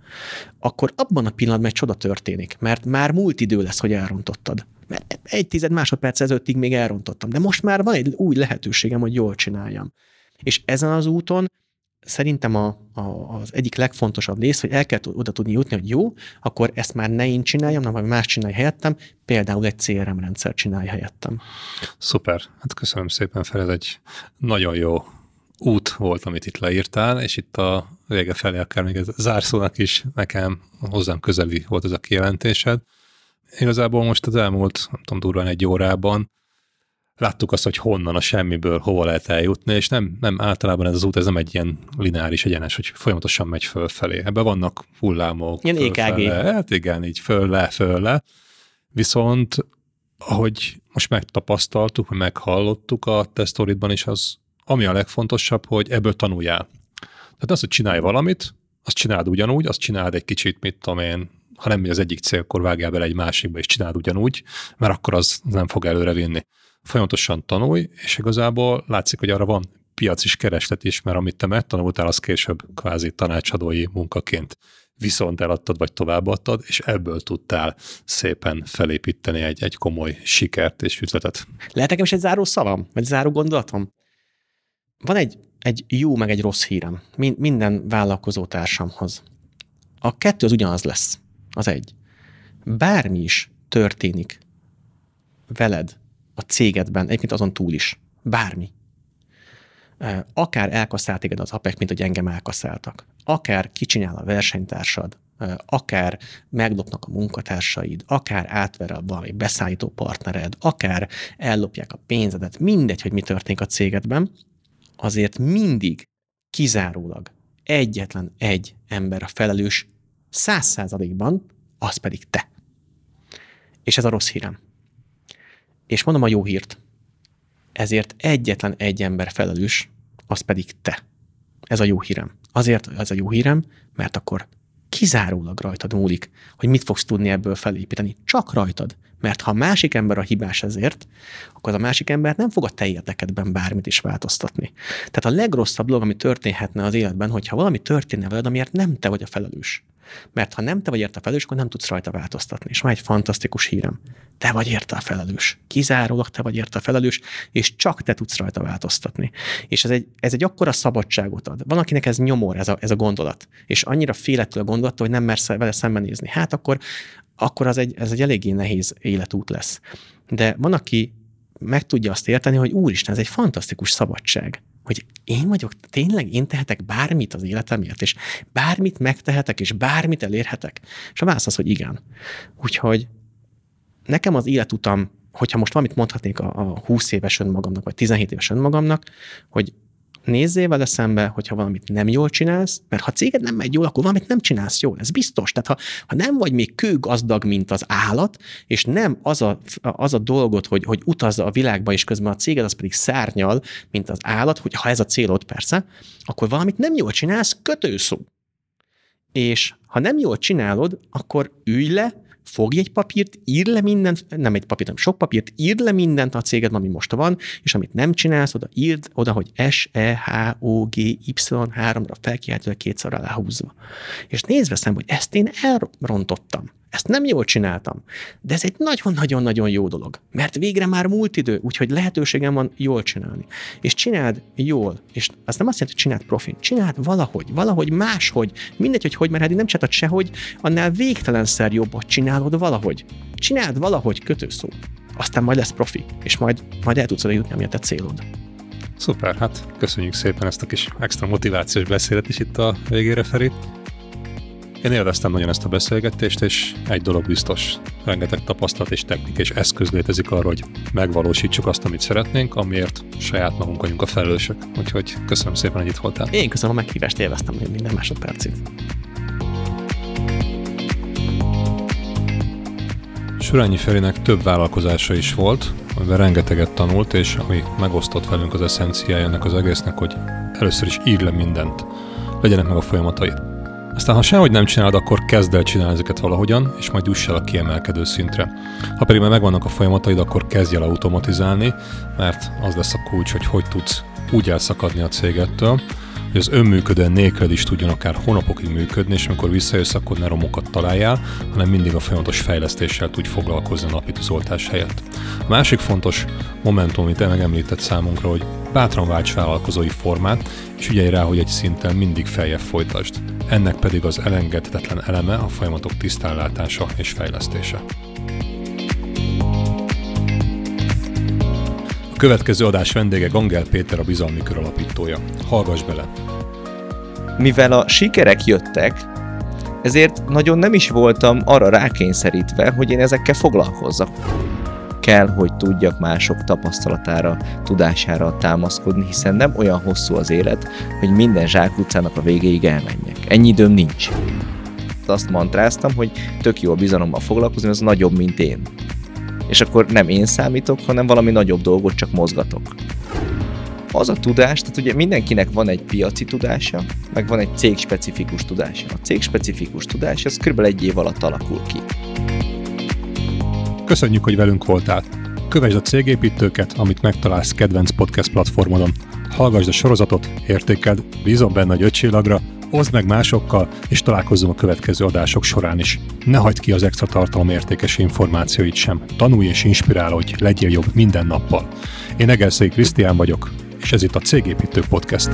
Speaker 1: Akkor abban a pillanatban egy csoda történik, mert már múlt idő lesz, hogy elrontottad. Mert egy tized másodperc ezelőttig még elrontottam, de most már van egy új lehetőségem, hogy jól csináljam. És ezen az úton szerintem a, a, az egyik legfontosabb rész, hogy el kell oda tudni jutni, hogy jó, akkor ezt már ne én csináljam, hanem valami más csinálj helyettem, például egy CRM rendszer csinálj helyettem.
Speaker 2: Szuper, hát köszönöm szépen fel, egy nagyon jó út volt, amit itt leírtál, és itt a vége felé akár még ez zárszónak is nekem hozzám közeli volt ez a kijelentésed. Igazából most az elmúlt, nem tudom, durván egy órában láttuk azt, hogy honnan a semmiből hova lehet eljutni, és nem, nem általában ez az út, ez nem egy ilyen lineáris egyenes, hogy folyamatosan megy fölfelé. Ebben vannak hullámok.
Speaker 1: Ilyen EKG.
Speaker 2: Hát igen, így föl le, föl le. Viszont ahogy most megtapasztaltuk, vagy meghallottuk a tesztoritban is, az ami a legfontosabb, hogy ebből tanuljál. Tehát az, hogy csinálj valamit, azt csináld ugyanúgy, azt csináld egy kicsit, mit tudom én, ha nem az egyik cél, akkor vágjál bele egy másikba, és csináld ugyanúgy, mert akkor az nem fog előre vinni. Folyamatosan tanulj, és igazából látszik, hogy arra van piac is, kereslet is, mert amit te megtanultál, az később kvázi tanácsadói munkaként viszont eladtad, vagy továbbadtad, és ebből tudtál szépen felépíteni egy, egy komoly sikert és üzletet.
Speaker 1: Lehet nekem is egy záró szavam, vagy záró gondolatom? Van egy, egy jó, meg egy rossz hírem minden vállalkozó társamhoz. A kettő az ugyanaz lesz. Az egy. Bármi is történik veled a cégedben, egyébként azon túl is. Bármi. Akár elkasszált téged az APEC, mint hogy engem elkasszáltak. Akár kicsinál a versenytársad, akár meglopnak a munkatársaid, akár átver a valami beszállító partnered, akár ellopják a pénzedet, mindegy, hogy mi történik a cégedben, azért mindig kizárólag egyetlen egy ember a felelős száz százalékban, az pedig te. És ez a rossz hírem. És mondom a jó hírt. Ezért egyetlen egy ember felelős, az pedig te. Ez a jó hírem. Azért ez a jó hírem, mert akkor kizárólag rajtad múlik, hogy mit fogsz tudni ebből felépíteni. Csak rajtad. Mert ha a másik ember a hibás ezért, akkor az a másik ember nem fog a te érdekedben bármit is változtatni. Tehát a legrosszabb dolog, ami történhetne az életben, hogyha valami történne veled, amiért nem te vagy a felelős. Mert ha nem te vagy érte a felelős, akkor nem tudsz rajta változtatni. És van egy fantasztikus hírem. Te vagy érte a felelős. Kizárólag te vagy érte a felelős, és csak te tudsz rajta változtatni. És ez egy, ez egy akkora szabadságot ad. Van, akinek ez nyomor, ez a, ez a gondolat. És annyira félettől a gondolat, hogy nem mersz vele szembenézni. Hát akkor, akkor az egy, ez egy eléggé nehéz életút lesz. De van, aki meg tudja azt érteni, hogy úristen, ez egy fantasztikus szabadság hogy én vagyok, tényleg én tehetek bármit az életemért, és bármit megtehetek, és bármit elérhetek? És a válasz az, hogy igen. Úgyhogy nekem az életutam, hogyha most valamit mondhatnék a, a 20 éves önmagamnak, vagy 17 éves önmagamnak, hogy nézzél vele szembe, hogyha valamit nem jól csinálsz, mert ha céged nem megy jól, akkor valamit nem csinálsz jól, ez biztos. Tehát ha, ha nem vagy még kőgazdag, mint az állat, és nem az a, az a dolgot, hogy, hogy utazza a világba, és közben a céged az pedig szárnyal, mint az állat, hogy ha ez a célod persze, akkor valamit nem jól csinálsz, kötőszó. És ha nem jól csinálod, akkor ülj le, fogj egy papírt, ír le mindent, nem egy papírt, hanem sok papírt, írd le mindent a céged, ami most van, és amit nem csinálsz, oda írd oda, hogy S, E, H, O, G, Y, háromra felkiáltva, kétszer aláhúzva. És nézd veszem, hogy ezt én elrontottam. Ezt nem jól csináltam, de ez egy nagyon-nagyon-nagyon jó dolog, mert végre már múlt idő, úgyhogy lehetőségem van jól csinálni. És csináld jól, és azt nem azt jelenti, hogy csináld profin, csináld valahogy, valahogy máshogy, mindegy, hogy hogy, mert eddig nem csináltad sehogy, annál végtelenszer jobbat csinálod valahogy. Csináld valahogy kötőszó. Aztán majd lesz profi, és majd, majd el tudsz jutni, ami a te célod.
Speaker 2: Szuper, hát köszönjük szépen ezt a kis extra motivációs beszédet is itt a végére, Feri. Én élveztem nagyon ezt a beszélgetést, és egy dolog biztos, rengeteg tapasztalat és technika és eszköz létezik arra, hogy megvalósítsuk azt, amit szeretnénk, amiért saját magunk vagyunk a felelősök. Úgyhogy köszönöm szépen, hogy itt voltál.
Speaker 1: Én köszönöm a meghívást, élveztem minden másodpercét.
Speaker 2: Sürányi Ferinek több vállalkozása is volt, amiben rengeteget tanult, és ami megosztott velünk az eszenciája ennek az egésznek, hogy először is ír le mindent, legyenek meg a folyamatait. Aztán, ha sehogy nem csinálod, akkor kezd el csinálni ezeket valahogyan, és majd juss el a kiemelkedő szintre. Ha pedig már megvannak a folyamataid, akkor kezdj el automatizálni, mert az lesz a kulcs, hogy hogy tudsz úgy elszakadni a cégettől, hogy az önműködően nélkül is tudjon akár hónapokig működni, és amikor visszajössz, akkor ne romokat találjál, hanem mindig a folyamatos fejlesztéssel tudj foglalkozni a napi tűzoltás helyett. A másik fontos momentum, amit megemlített számunkra, hogy bátran válts vállalkozói formát, és ügyelj rá, hogy egy szinten mindig feljebb folytasd. Ennek pedig az elengedhetetlen eleme a folyamatok tisztánlátása és fejlesztése. Következő adás vendége Gangel Péter, a Bizalmi Kör alapítója. Hallgass bele!
Speaker 3: Mivel a sikerek jöttek, ezért nagyon nem is voltam arra rákényszerítve, hogy én ezekkel foglalkozzak. Kell, hogy tudjak mások tapasztalatára, tudására támaszkodni, hiszen nem olyan hosszú az élet, hogy minden zsákutcának a végéig elmenjek. Ennyi időm nincs. Azt mantráztam, hogy tök jó a bizalommal foglalkozni, az nagyobb, mint én és akkor nem én számítok, hanem valami nagyobb dolgot csak mozgatok. Az a tudás, tehát ugye mindenkinek van egy piaci tudása, meg van egy cégspecifikus tudása. A cégspecifikus tudás az kb. egy év alatt alakul ki.
Speaker 2: Köszönjük, hogy velünk voltál! Kövesd a cégépítőket, amit megtalálsz kedvenc podcast platformodon. Hallgassd a sorozatot, értékeld, bízom benne egy öt oszd meg másokkal, és találkozzunk a következő adások során is. Ne hagyd ki az extra tartalom értékes információit sem. Tanulj és inspirálódj, legyél jobb minden nappal. Én Egerszegi Krisztián vagyok, és ez itt a Cégépítő Podcast.